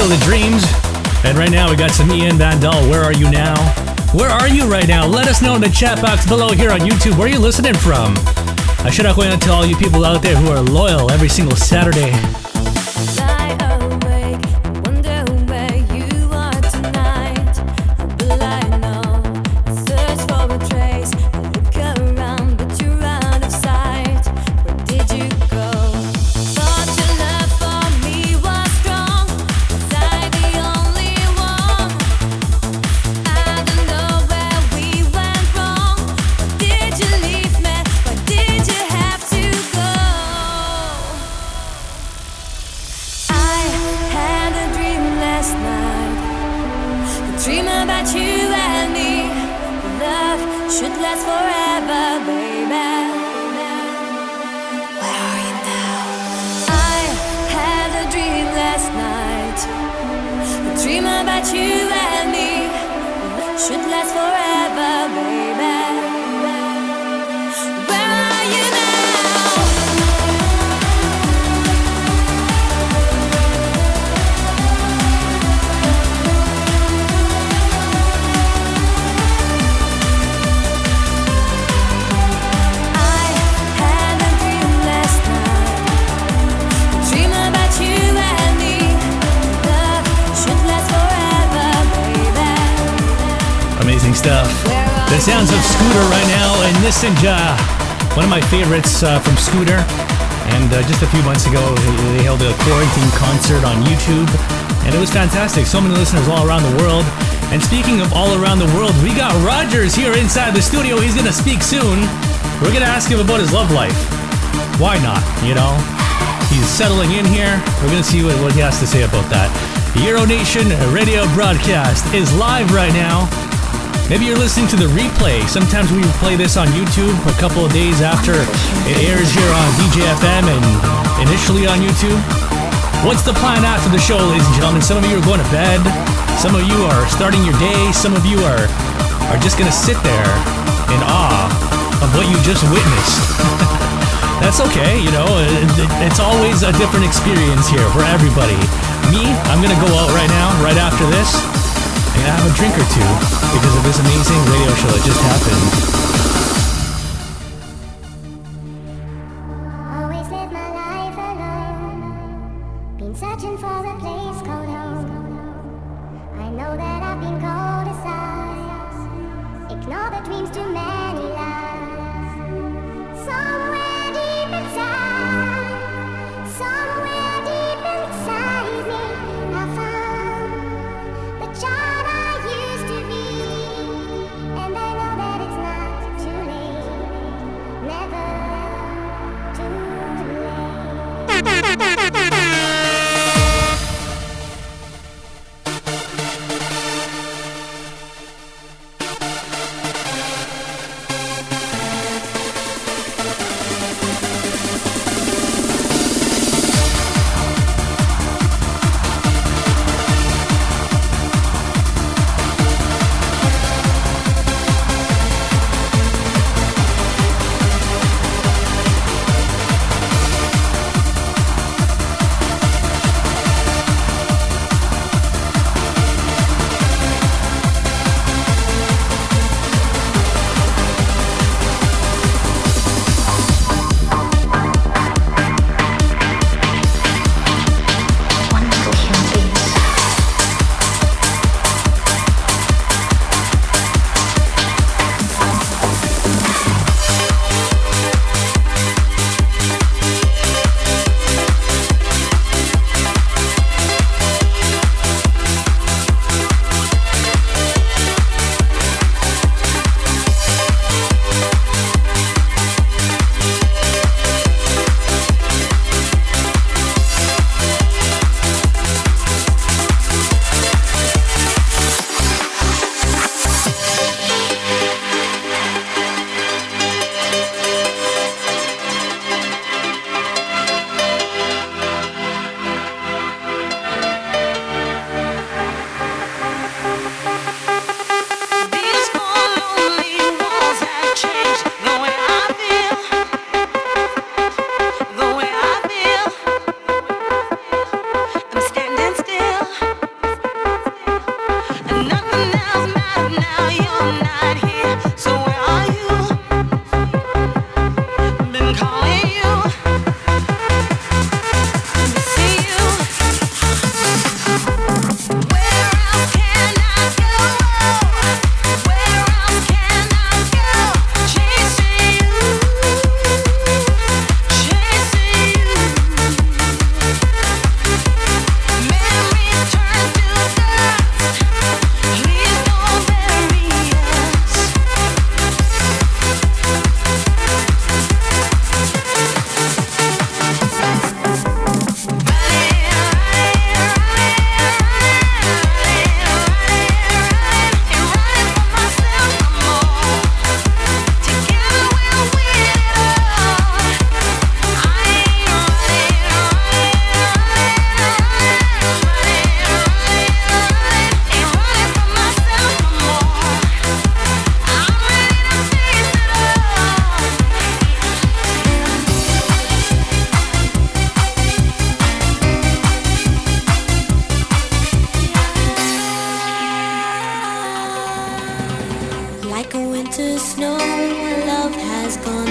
Feel the Dreams. And right now we got some Ian Van Dahl. Where are you now? Where are you right now? Let us know in the chat box below here on YouTube. Where are you listening from? I should have going to all you people out there who are loyal every single Saturday. And Nessaja. One of my favorites uh, from Scooter. And uh, just a few months ago, they held a quarantine concert on YouTube. And it was fantastic. So many listeners all around the world. And speaking of all around the world, we got Rogers here inside the studio. He's to speak soon. We're to ask him about his love life. Why not, you know? He's settling in here. We're to see what, what he has to say about that. Euro Nation radio broadcast is live right now. Maybe you're listening to the replay. Sometimes we play this on YouTube a couple of days after it airs here on DJFM and initially on YouTube. What's the plan after the show, ladies and gentlemen? Some of you are going to bed. Some of you are starting your day. Some of you are are just going to sit there in awe of what you just witnessed. [laughs] That's okay, you know, it's always a different experience here for everybody. Me, I'm gonna go out right now, right after this, and I have a drink or two because of this amazing radio show that just happened.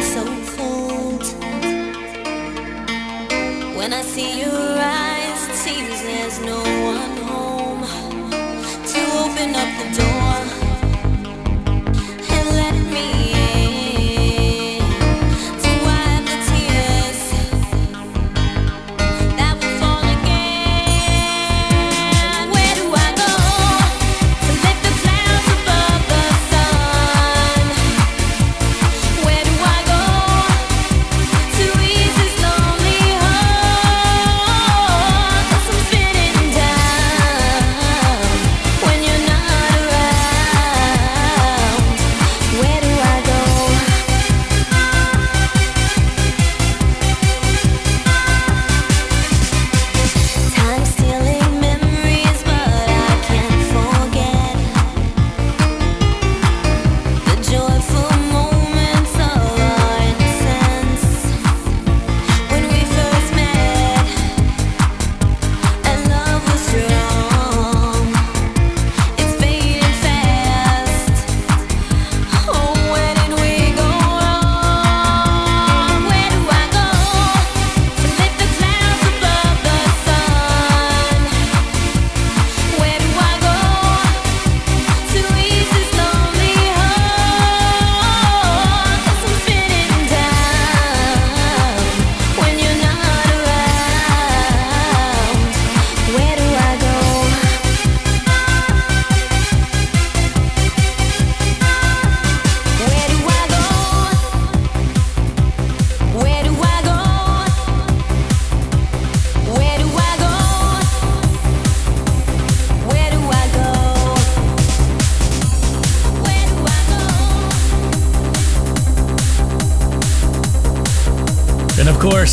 so cold. When I see your eyes, it seems there's no one home to open up.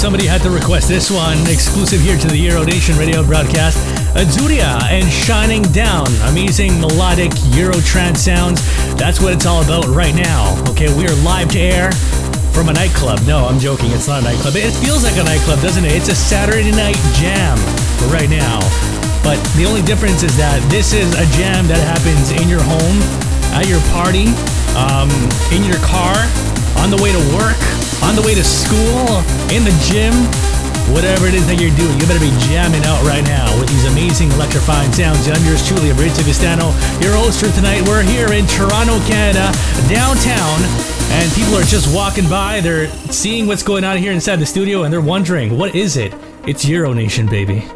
Somebody had to request this one, exclusive here to the Euro Nation radio broadcast. Azuria and Shining Down. Amazing melodic Euro trance sounds. That's what it's all about right now. Okay, we are live to air from a nightclub. No, I'm joking. It's not a nightclub. It feels like a nightclub, doesn't it? It's a Saturday night jam right now. But the only difference is that this is a jam that happens in your home, at your party, um, in your car, on the way to work, on the way to school, in the gym, whatever it is that you're doing, you better be jamming out right now with these amazing electrifying sounds. I'm yours truly, Abrizio Vistano, your host for tonight. We're here in Toronto, Canada, downtown, and people are just walking by. They're seeing what's going on here inside the studio, and they're wondering, what is it? It's Euro Nation, baby.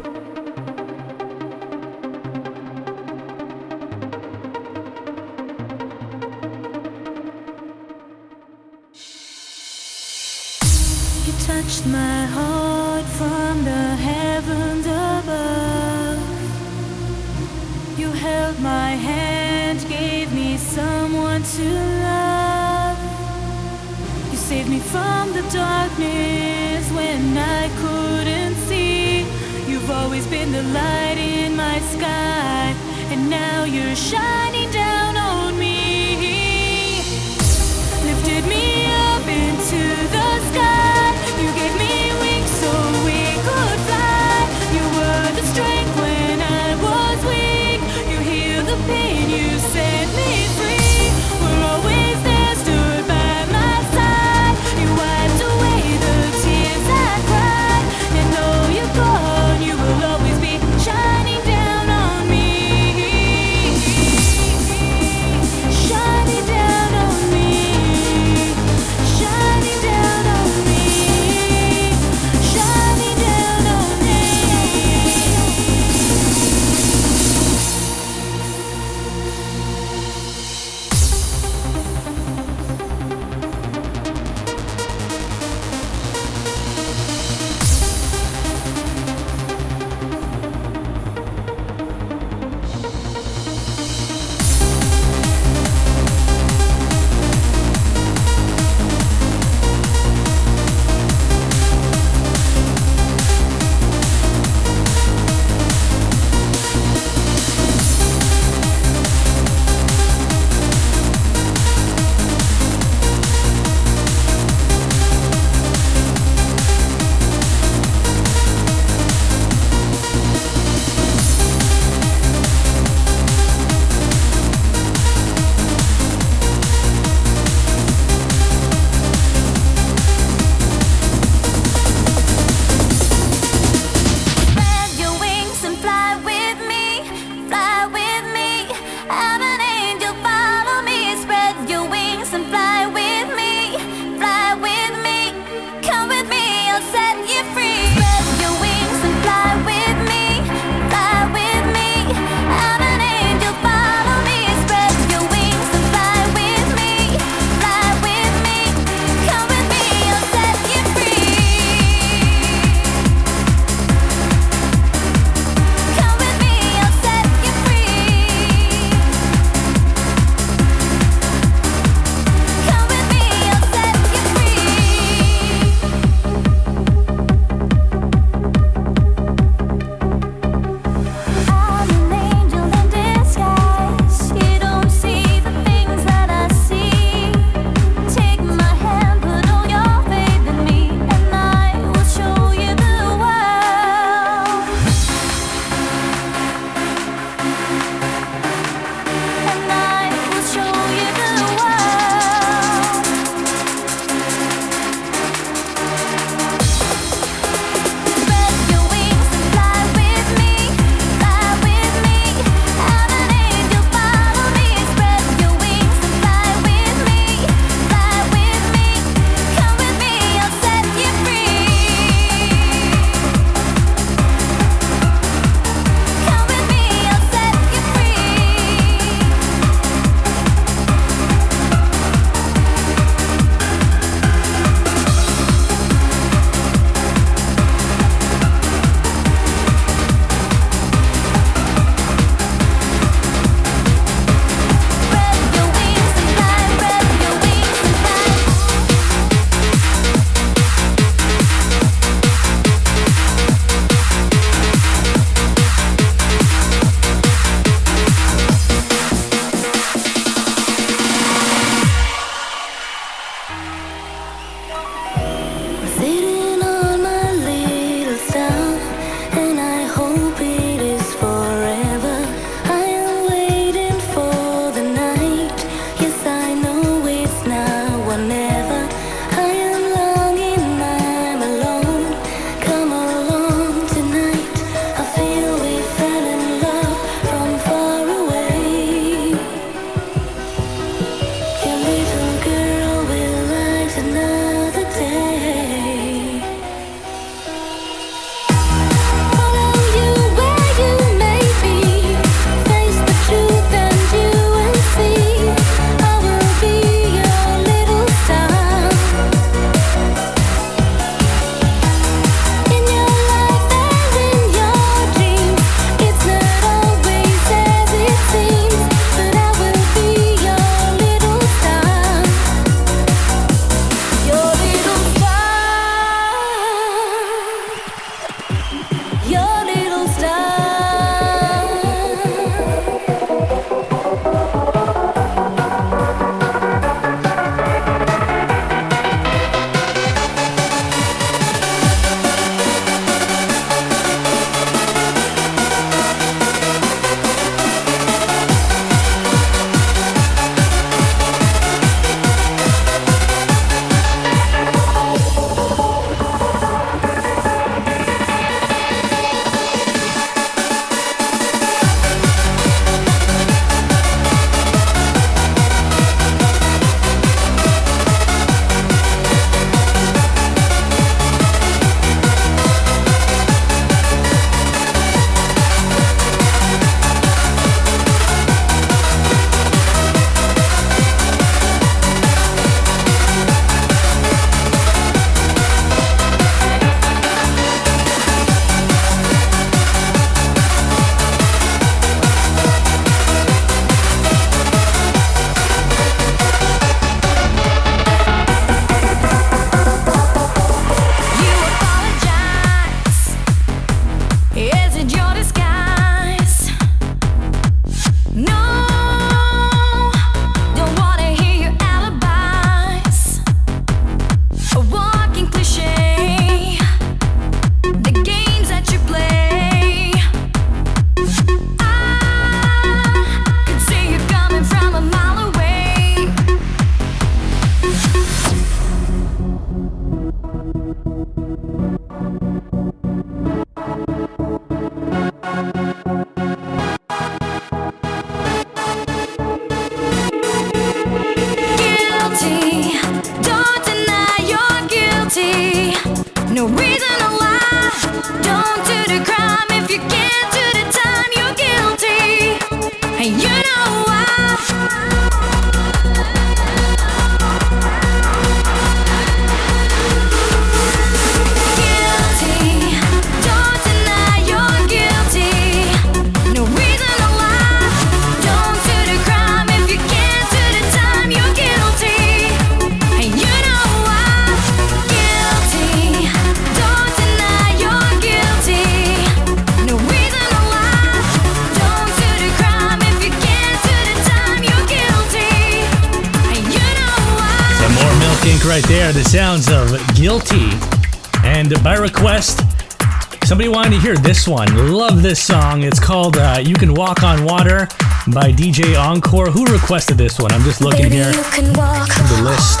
This one. Love this song. It's called uh, You Can Walk on Water by DJ Encore. Who requested this one? I'm just looking here can walk the list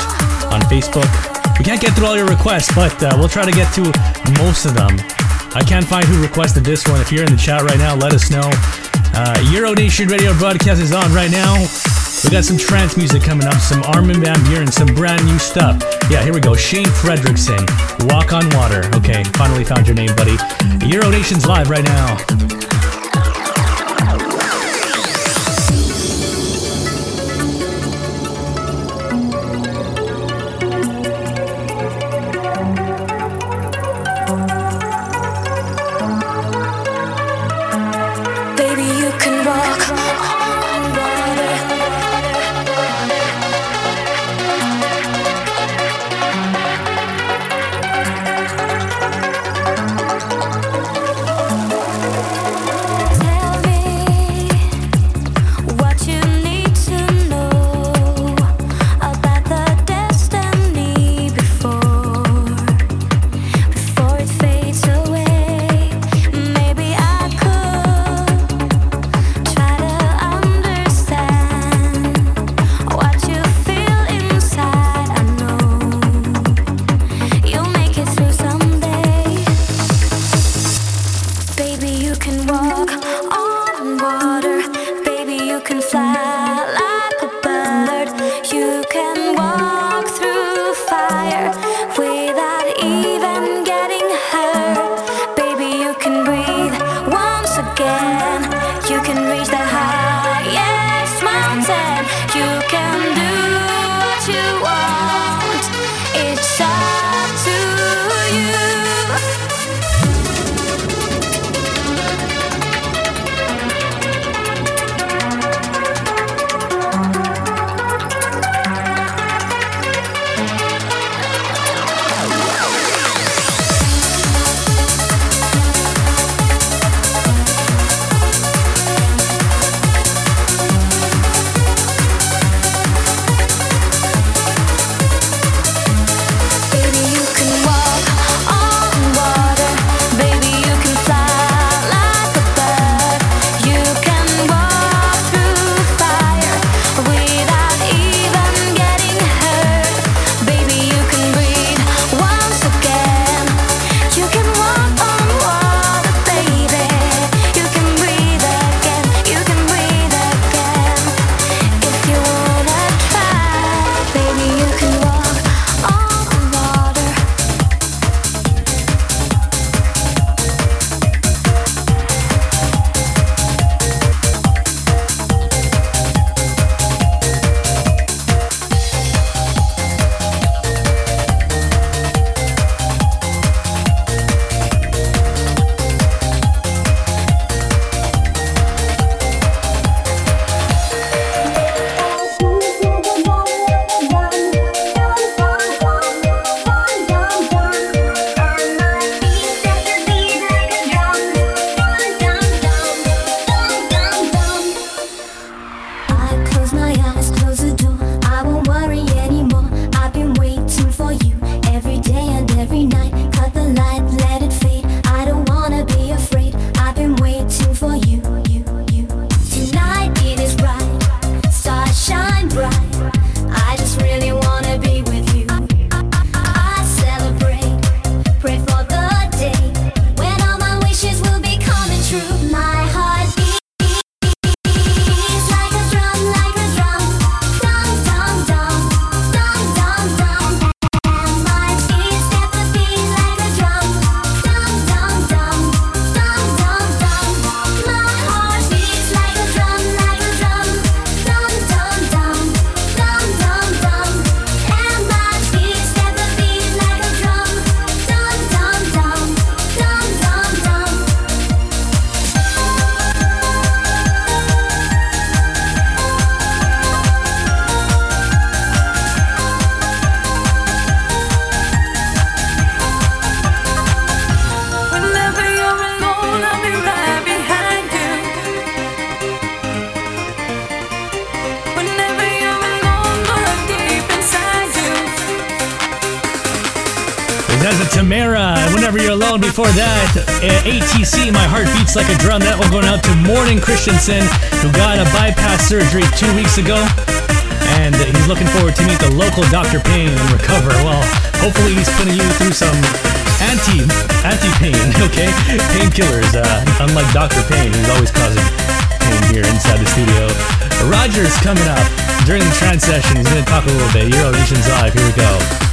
on Facebook. We can't get through all your requests, but uh, we'll try to get to most of them. I can't find who requested this one. If you're in the chat right now, let us know. Uh, Euro Nation Radio broadcast is on right now. We got some trance music coming up, some Armin Van Buuren, some brand new stuff. Yeah, here we go. Shane Fredrickson, Walk on Water. Okay, finally found your name, buddy. Euro Nation's live right now. Whenever before that, uh, ATC, My Heart Beats Like a Drum. That one going out to Morning Christensen, who got a bypass surgery two weeks ago. And he's looking forward to meet the local Dr. Payne and recover. Well, hopefully he's putting you through some anti anti pain, [laughs] okay? Painkillers, uh, unlike Dr. Payne, who's always causing pain here inside the studio. Roger's coming up during the trance session. He's going to talk a little bit. Euro Nation's live. Here we go.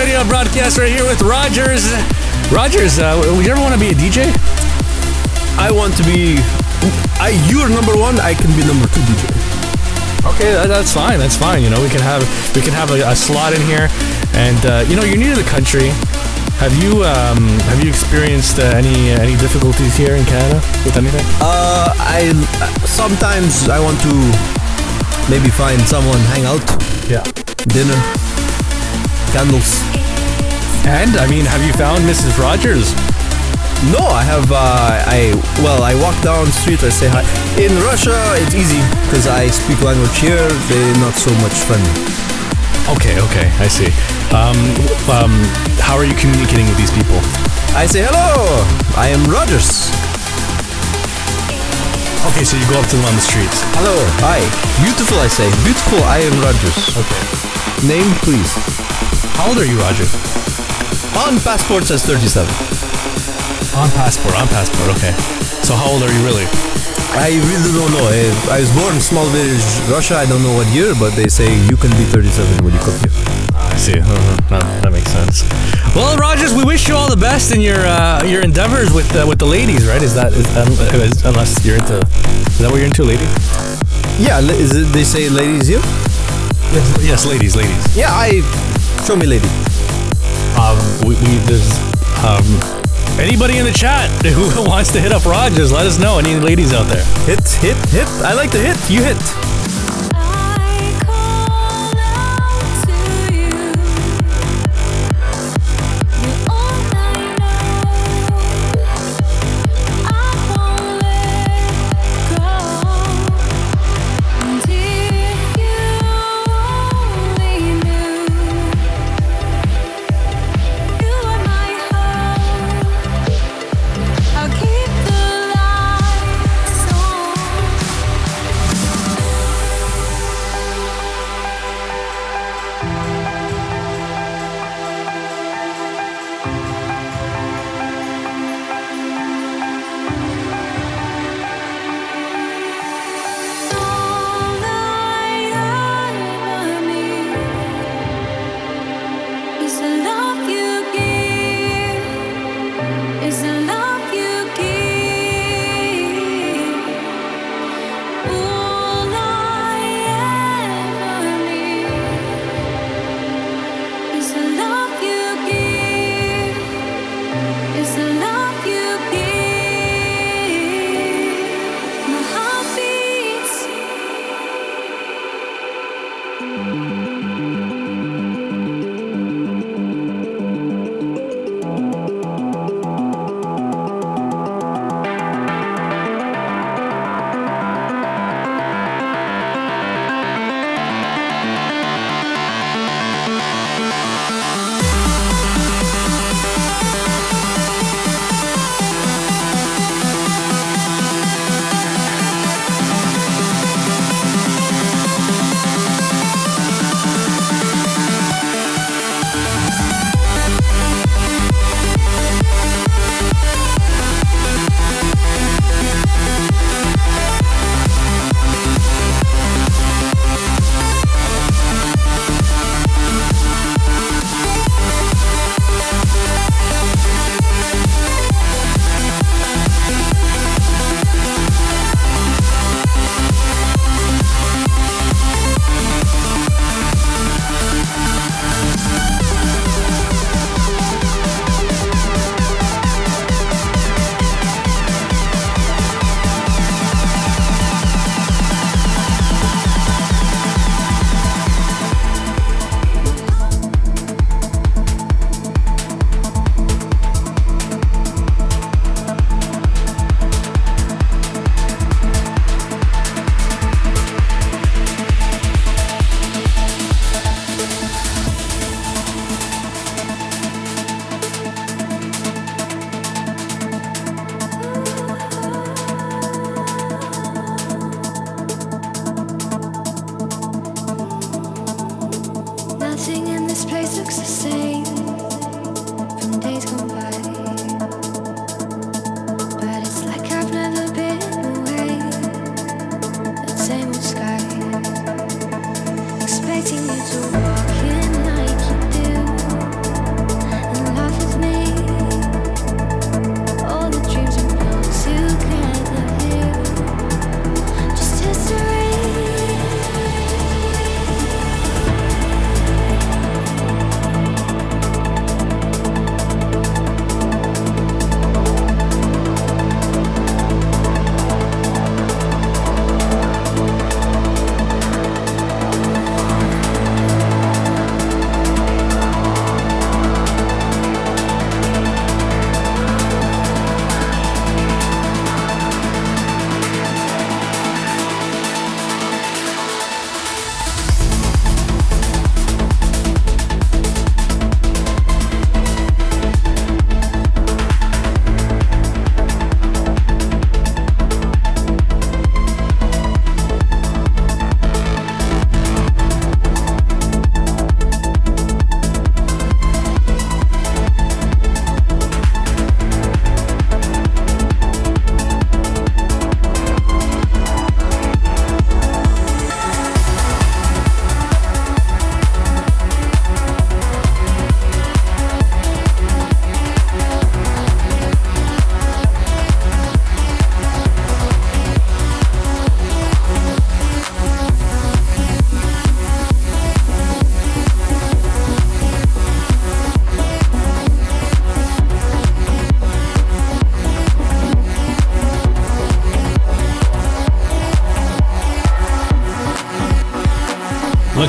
Radio broadcast right here with Rogers. Rogers, uh, would you ever want to be a DJ? I want to be. I you're number one. I can be number two DJ. Okay, that, that's fine. That's fine. You know, we can have we can have a, a slot in here, and uh, you know, you're new to the country. Have you um, have you experienced uh, any any difficulties here in Canada with anything? Uh, I sometimes I want to maybe find someone hang out. Yeah. Dinner. Candles. And I mean, have you found Mrs. Rogers? No, I have. Uh, I well, I walk down the street. I say hi. In Russia, it's easy because I speak language here. They're not so much friendly. Okay, okay, I see. Um, um, how are you communicating with these people? I say hello. I am Rogers. Okay, so you go up to them on the streets. Hello. Hi. Beautiful. I say beautiful. I am Rogers. Okay. Name, please. How old are you, Roger? On passport says 37. On passport, on passport. Okay. So how old are you really? I really don't know. I, I was born in small village, Russia. I don't know what year, but they say you can be 37 when you come here. I see. Uh-huh. No, that makes sense. Well, Rogers, we wish you all the best in your uh, your endeavors with uh, with the ladies. Right? Is that is, um, is, unless you're into? Is that what you're into, lady? Yeah, is it, they say ladies you? Yes, yes, ladies, ladies. Yeah, I show me lady. Um, we, we there's um anybody in the chat [laughs] who wants to hit up Rogers, let us know. Any ladies out there? Hit, hit, hit. I like to hit. You hit.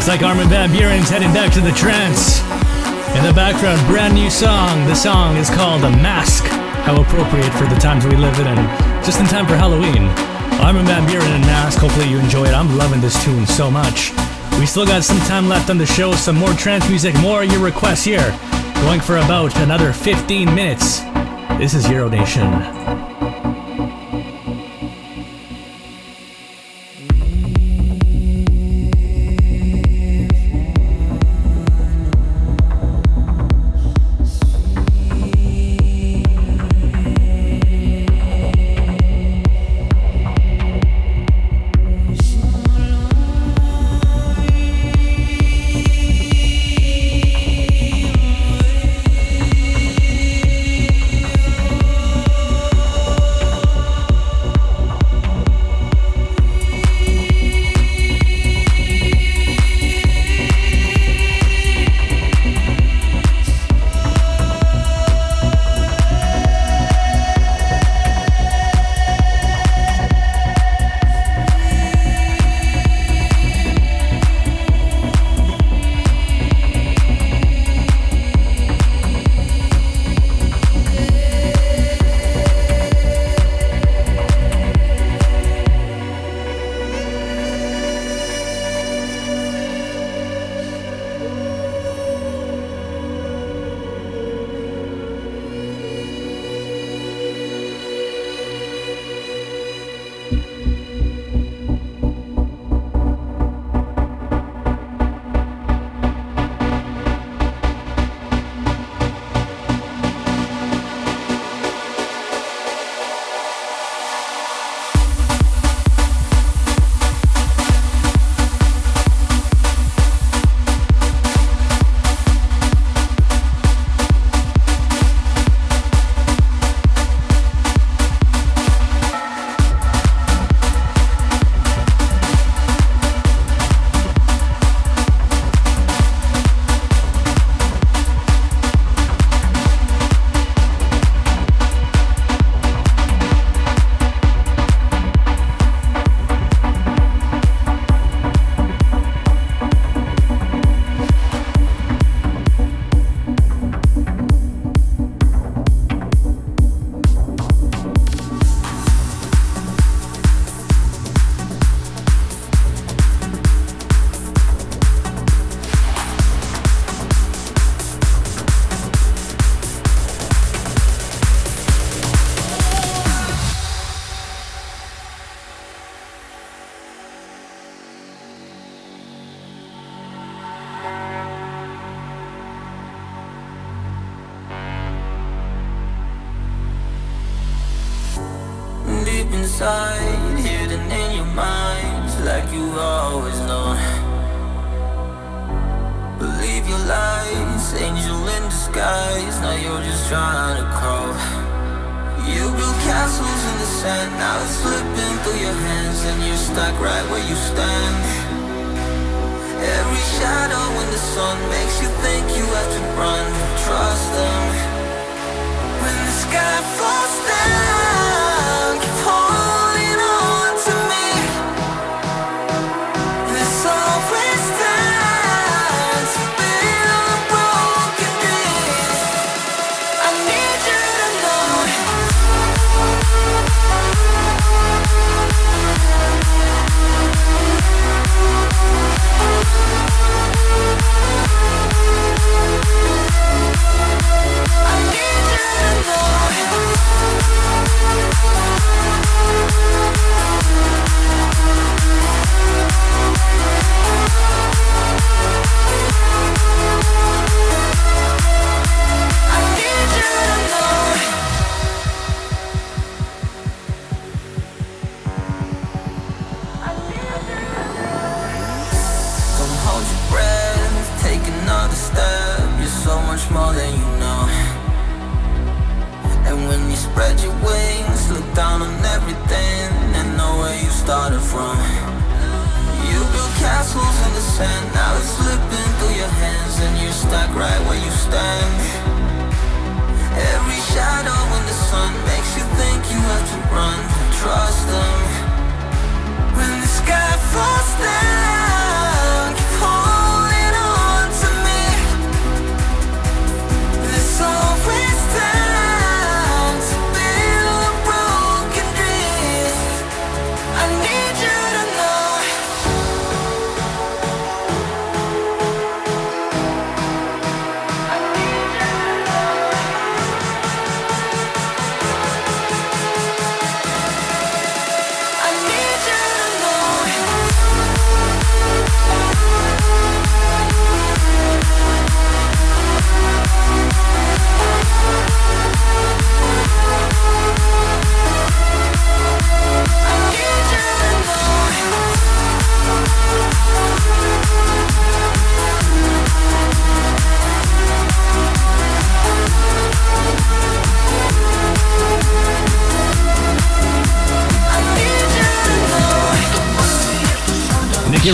Looks like Armin Van Buuren's heading back to the trance. In the background, brand new song. The song is called A Mask. How appropriate for the times we live in and just in time for Halloween. Armin Van Buuren and Mask, hopefully you enjoy it. I'm loving this tune so much. We still got some time left on the show, some more trance music, more your requests here. Going for about another 15 minutes. This is Euro Nation.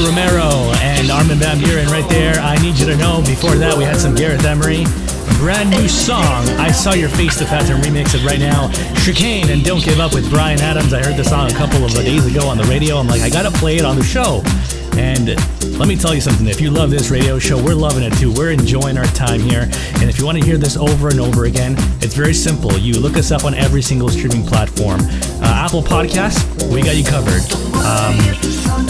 Romero and Armin Van Buuren right there. I need you to know. Before that, we had some Gareth Emery. Brand new song. I saw your face. The Phantom remix it right now. Chicane and Don't Give Up with Bryan Adams. I heard the song a couple of days ago on the radio. I'm like, I gotta play it on the show. And let me tell you something. If you love this radio show, we're loving it too. We're enjoying our time here. And if you want to hear this over and over again, it's very simple. You look us up on every single streaming platform. Uh, Apple Podcasts, we got you covered. Um,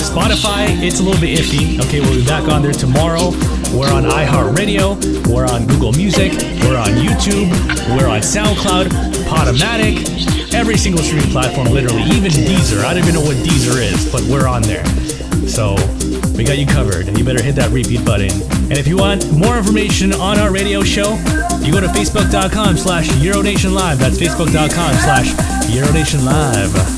Spotify, it's a little bit iffy. Okay, we'll be back on there tomorrow. We're on iHeartRadio. We're on Google Music. We're on YouTube. We're on SoundCloud, Podomatic, every single streaming platform, literally. Even Deezer. I don't even know what Deezer is, but we're on there. So we got you covered. and You better hit that repeat button. And if you want more information on our radio show, you go to facebook.com slash Euronation Live. That's facebook.com slash Euronation Live.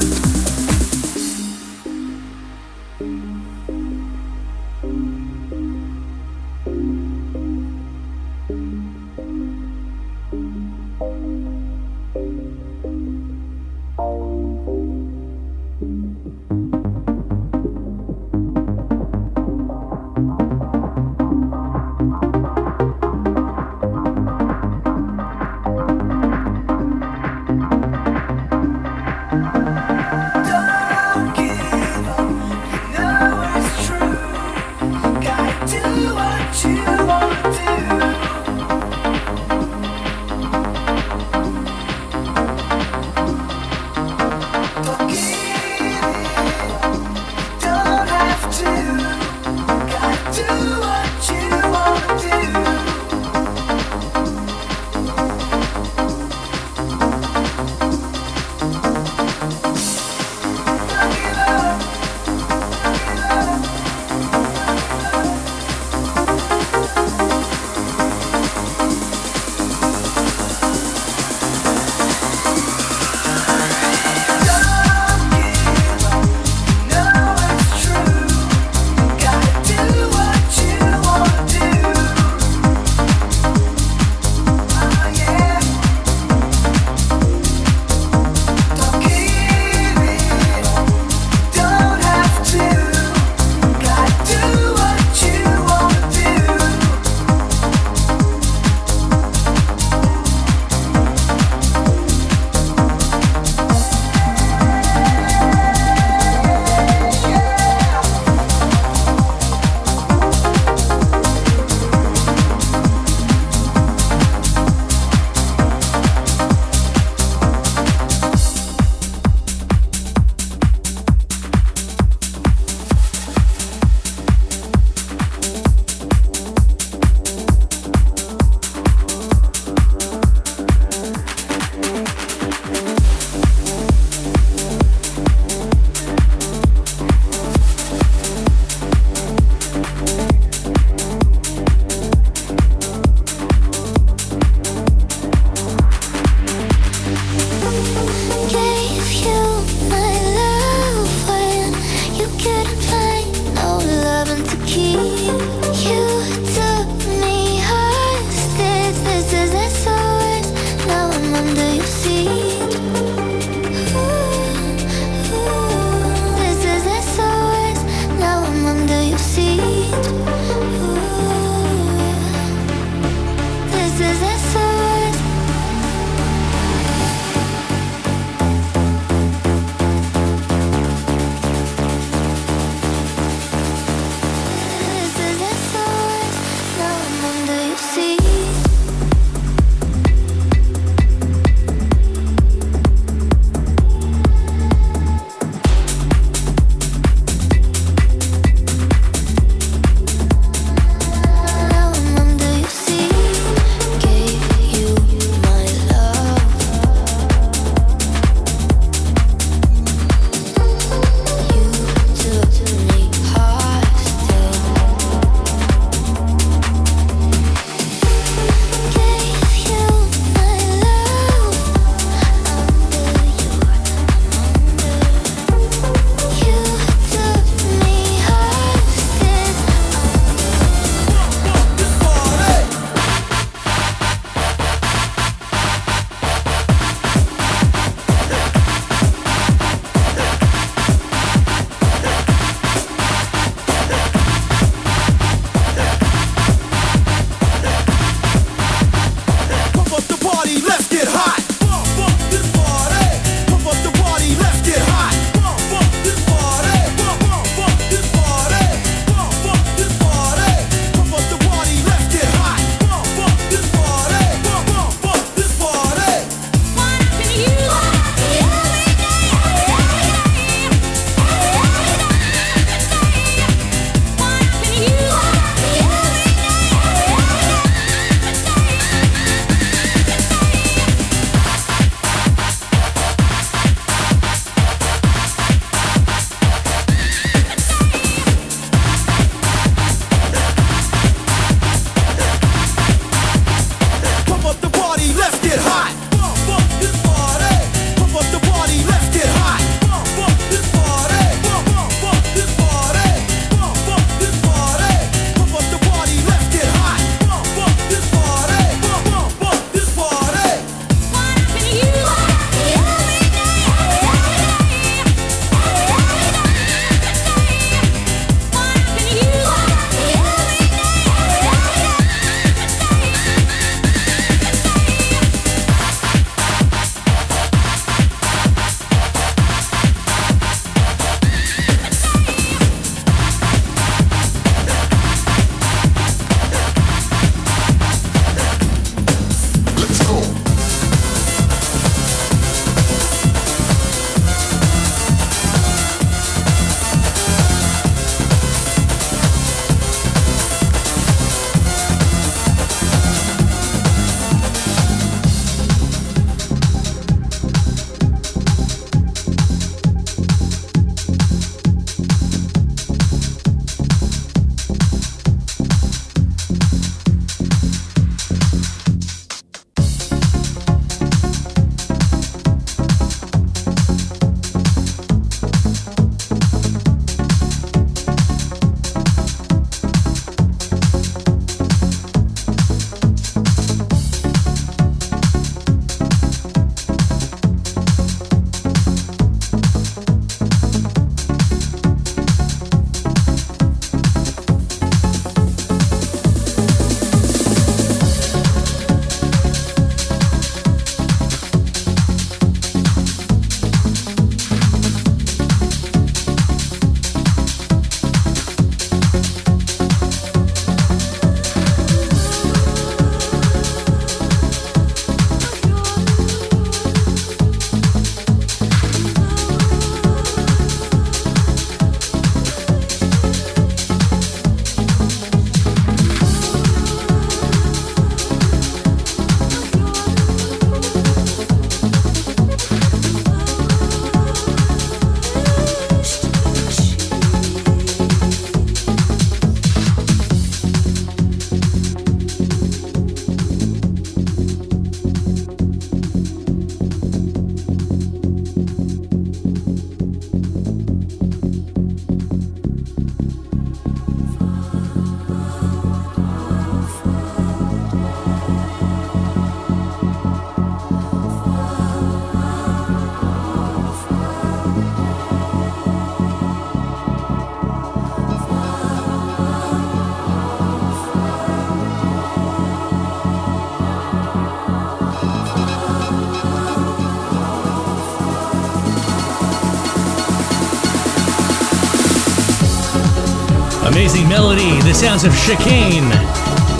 The sounds of chicane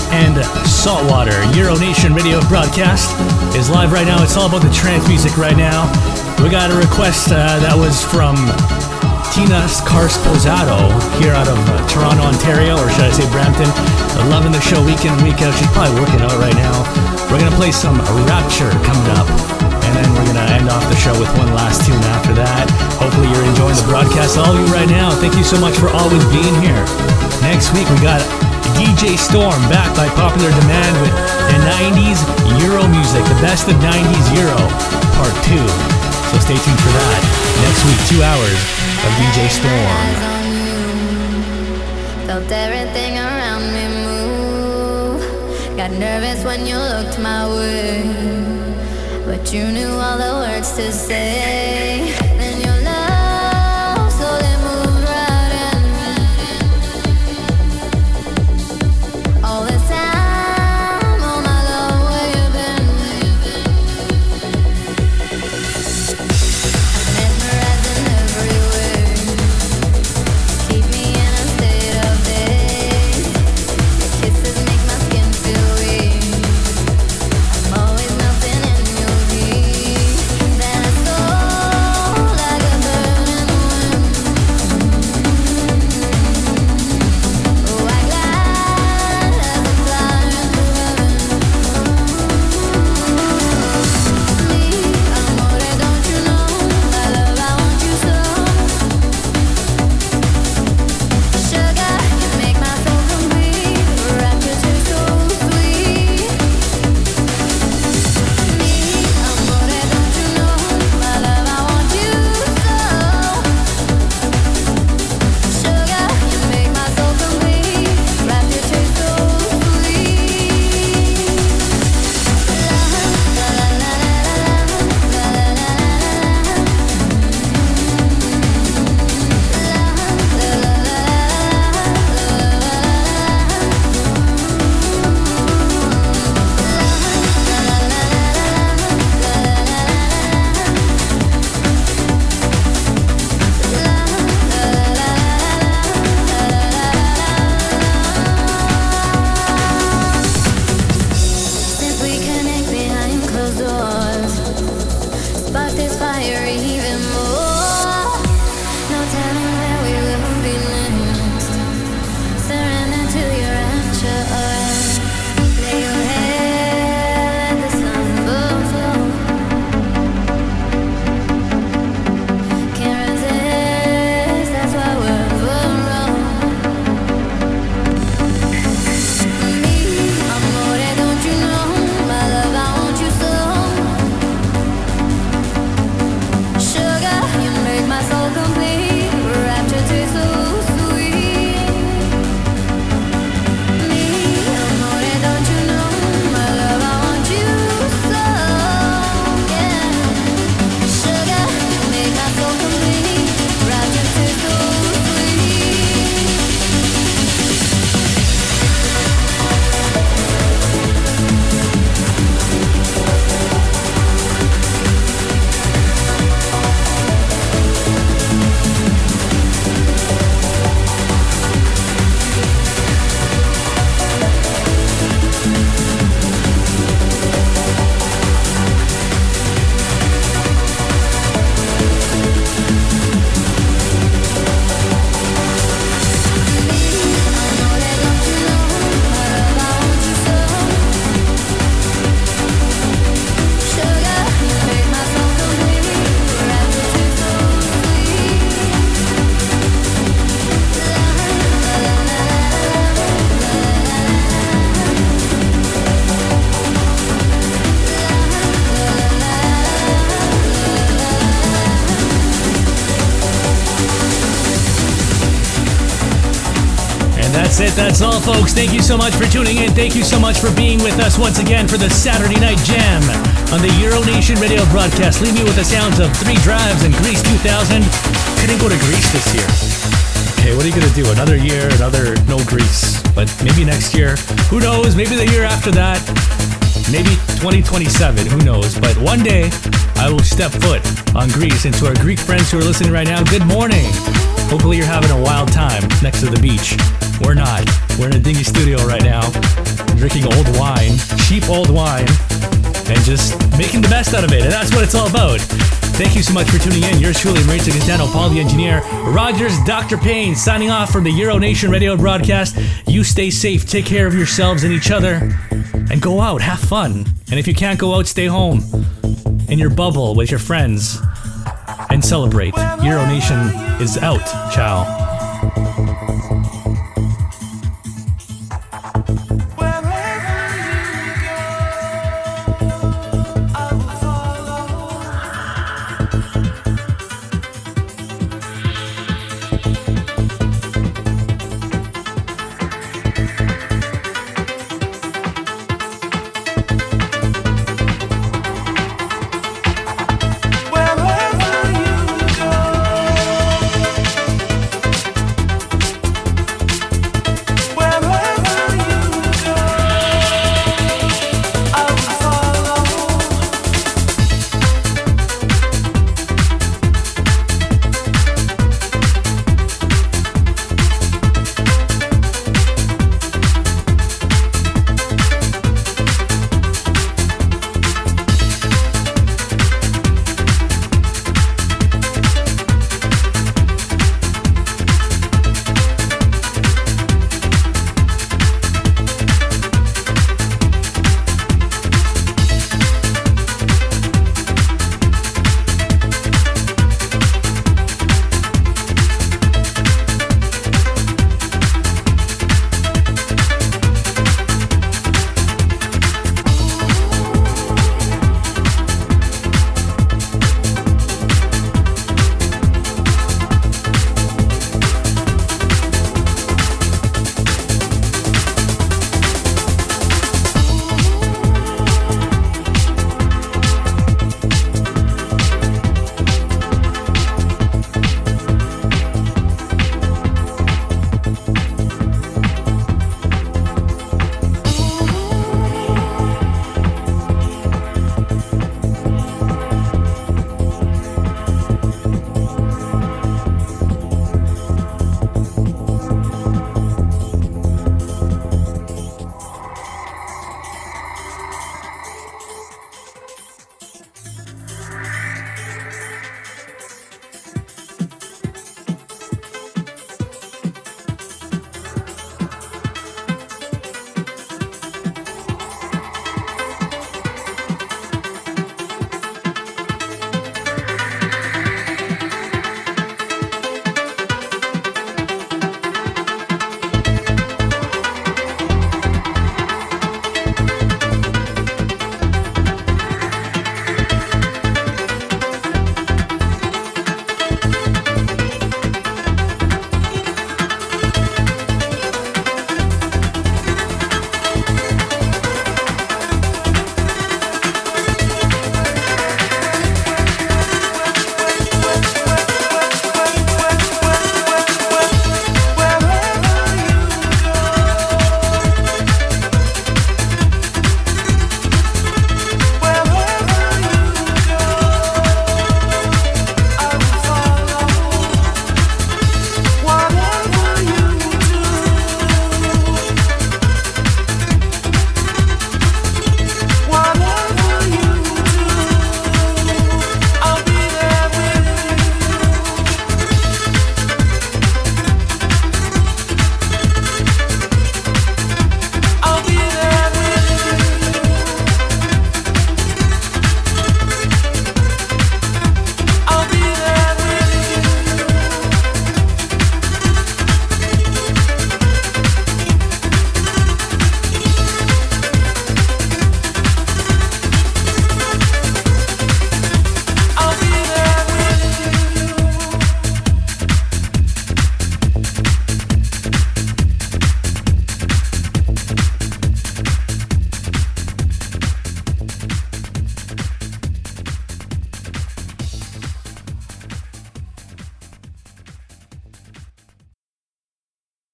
and saltwater. Euro Nation radio broadcast is live right now. It's all about the trance music right now. We got a request uh, that was from Tina Scarsposato here out of uh, Toronto, Ontario, or should I say Brampton. Loving the show week in week out. She's probably working out right now. We're gonna play some Rapture coming up, and then we're gonna end off the show with one last tune after that. Hopefully you're enjoying the broadcast. All of you right now, thank you so much for always being here. Next week we got DJ Storm back by popular demand with the 90s Euro music, the best of 90s Euro, part two. So stay tuned for that. Next week, two hours of DJ Storm. Felt everything around me move. Got nervous when you looked my way. But you knew all the words to say. It. That's all, folks. Thank you so much for tuning in. Thank you so much for being with us once again for the Saturday Night Jam on the Euro Nation radio broadcast. Leave me with the sounds of Three Drives and Greece 2000. Couldn't go to Greece this year. Okay, what are you gonna do? Another year, another no Greece. But maybe next year. Who knows? Maybe the year after that. Maybe 2027. Who knows? But one day I will step foot on Greece. And to our Greek friends who are listening right now, good morning. Hopefully you're having a wild time next to the beach. We're not. We're in a dingy studio right now, drinking old wine, cheap old wine, and just making the best out of it. And that's what it's all about. Thank you so much for tuning in. Yours truly, Marita Cantano, Paul the Engineer, Rogers, Dr. Payne, signing off from the Euro Nation radio broadcast. You stay safe, take care of yourselves and each other, and go out, have fun. And if you can't go out, stay home in your bubble with your friends and celebrate. Euro Nation is out. Ciao.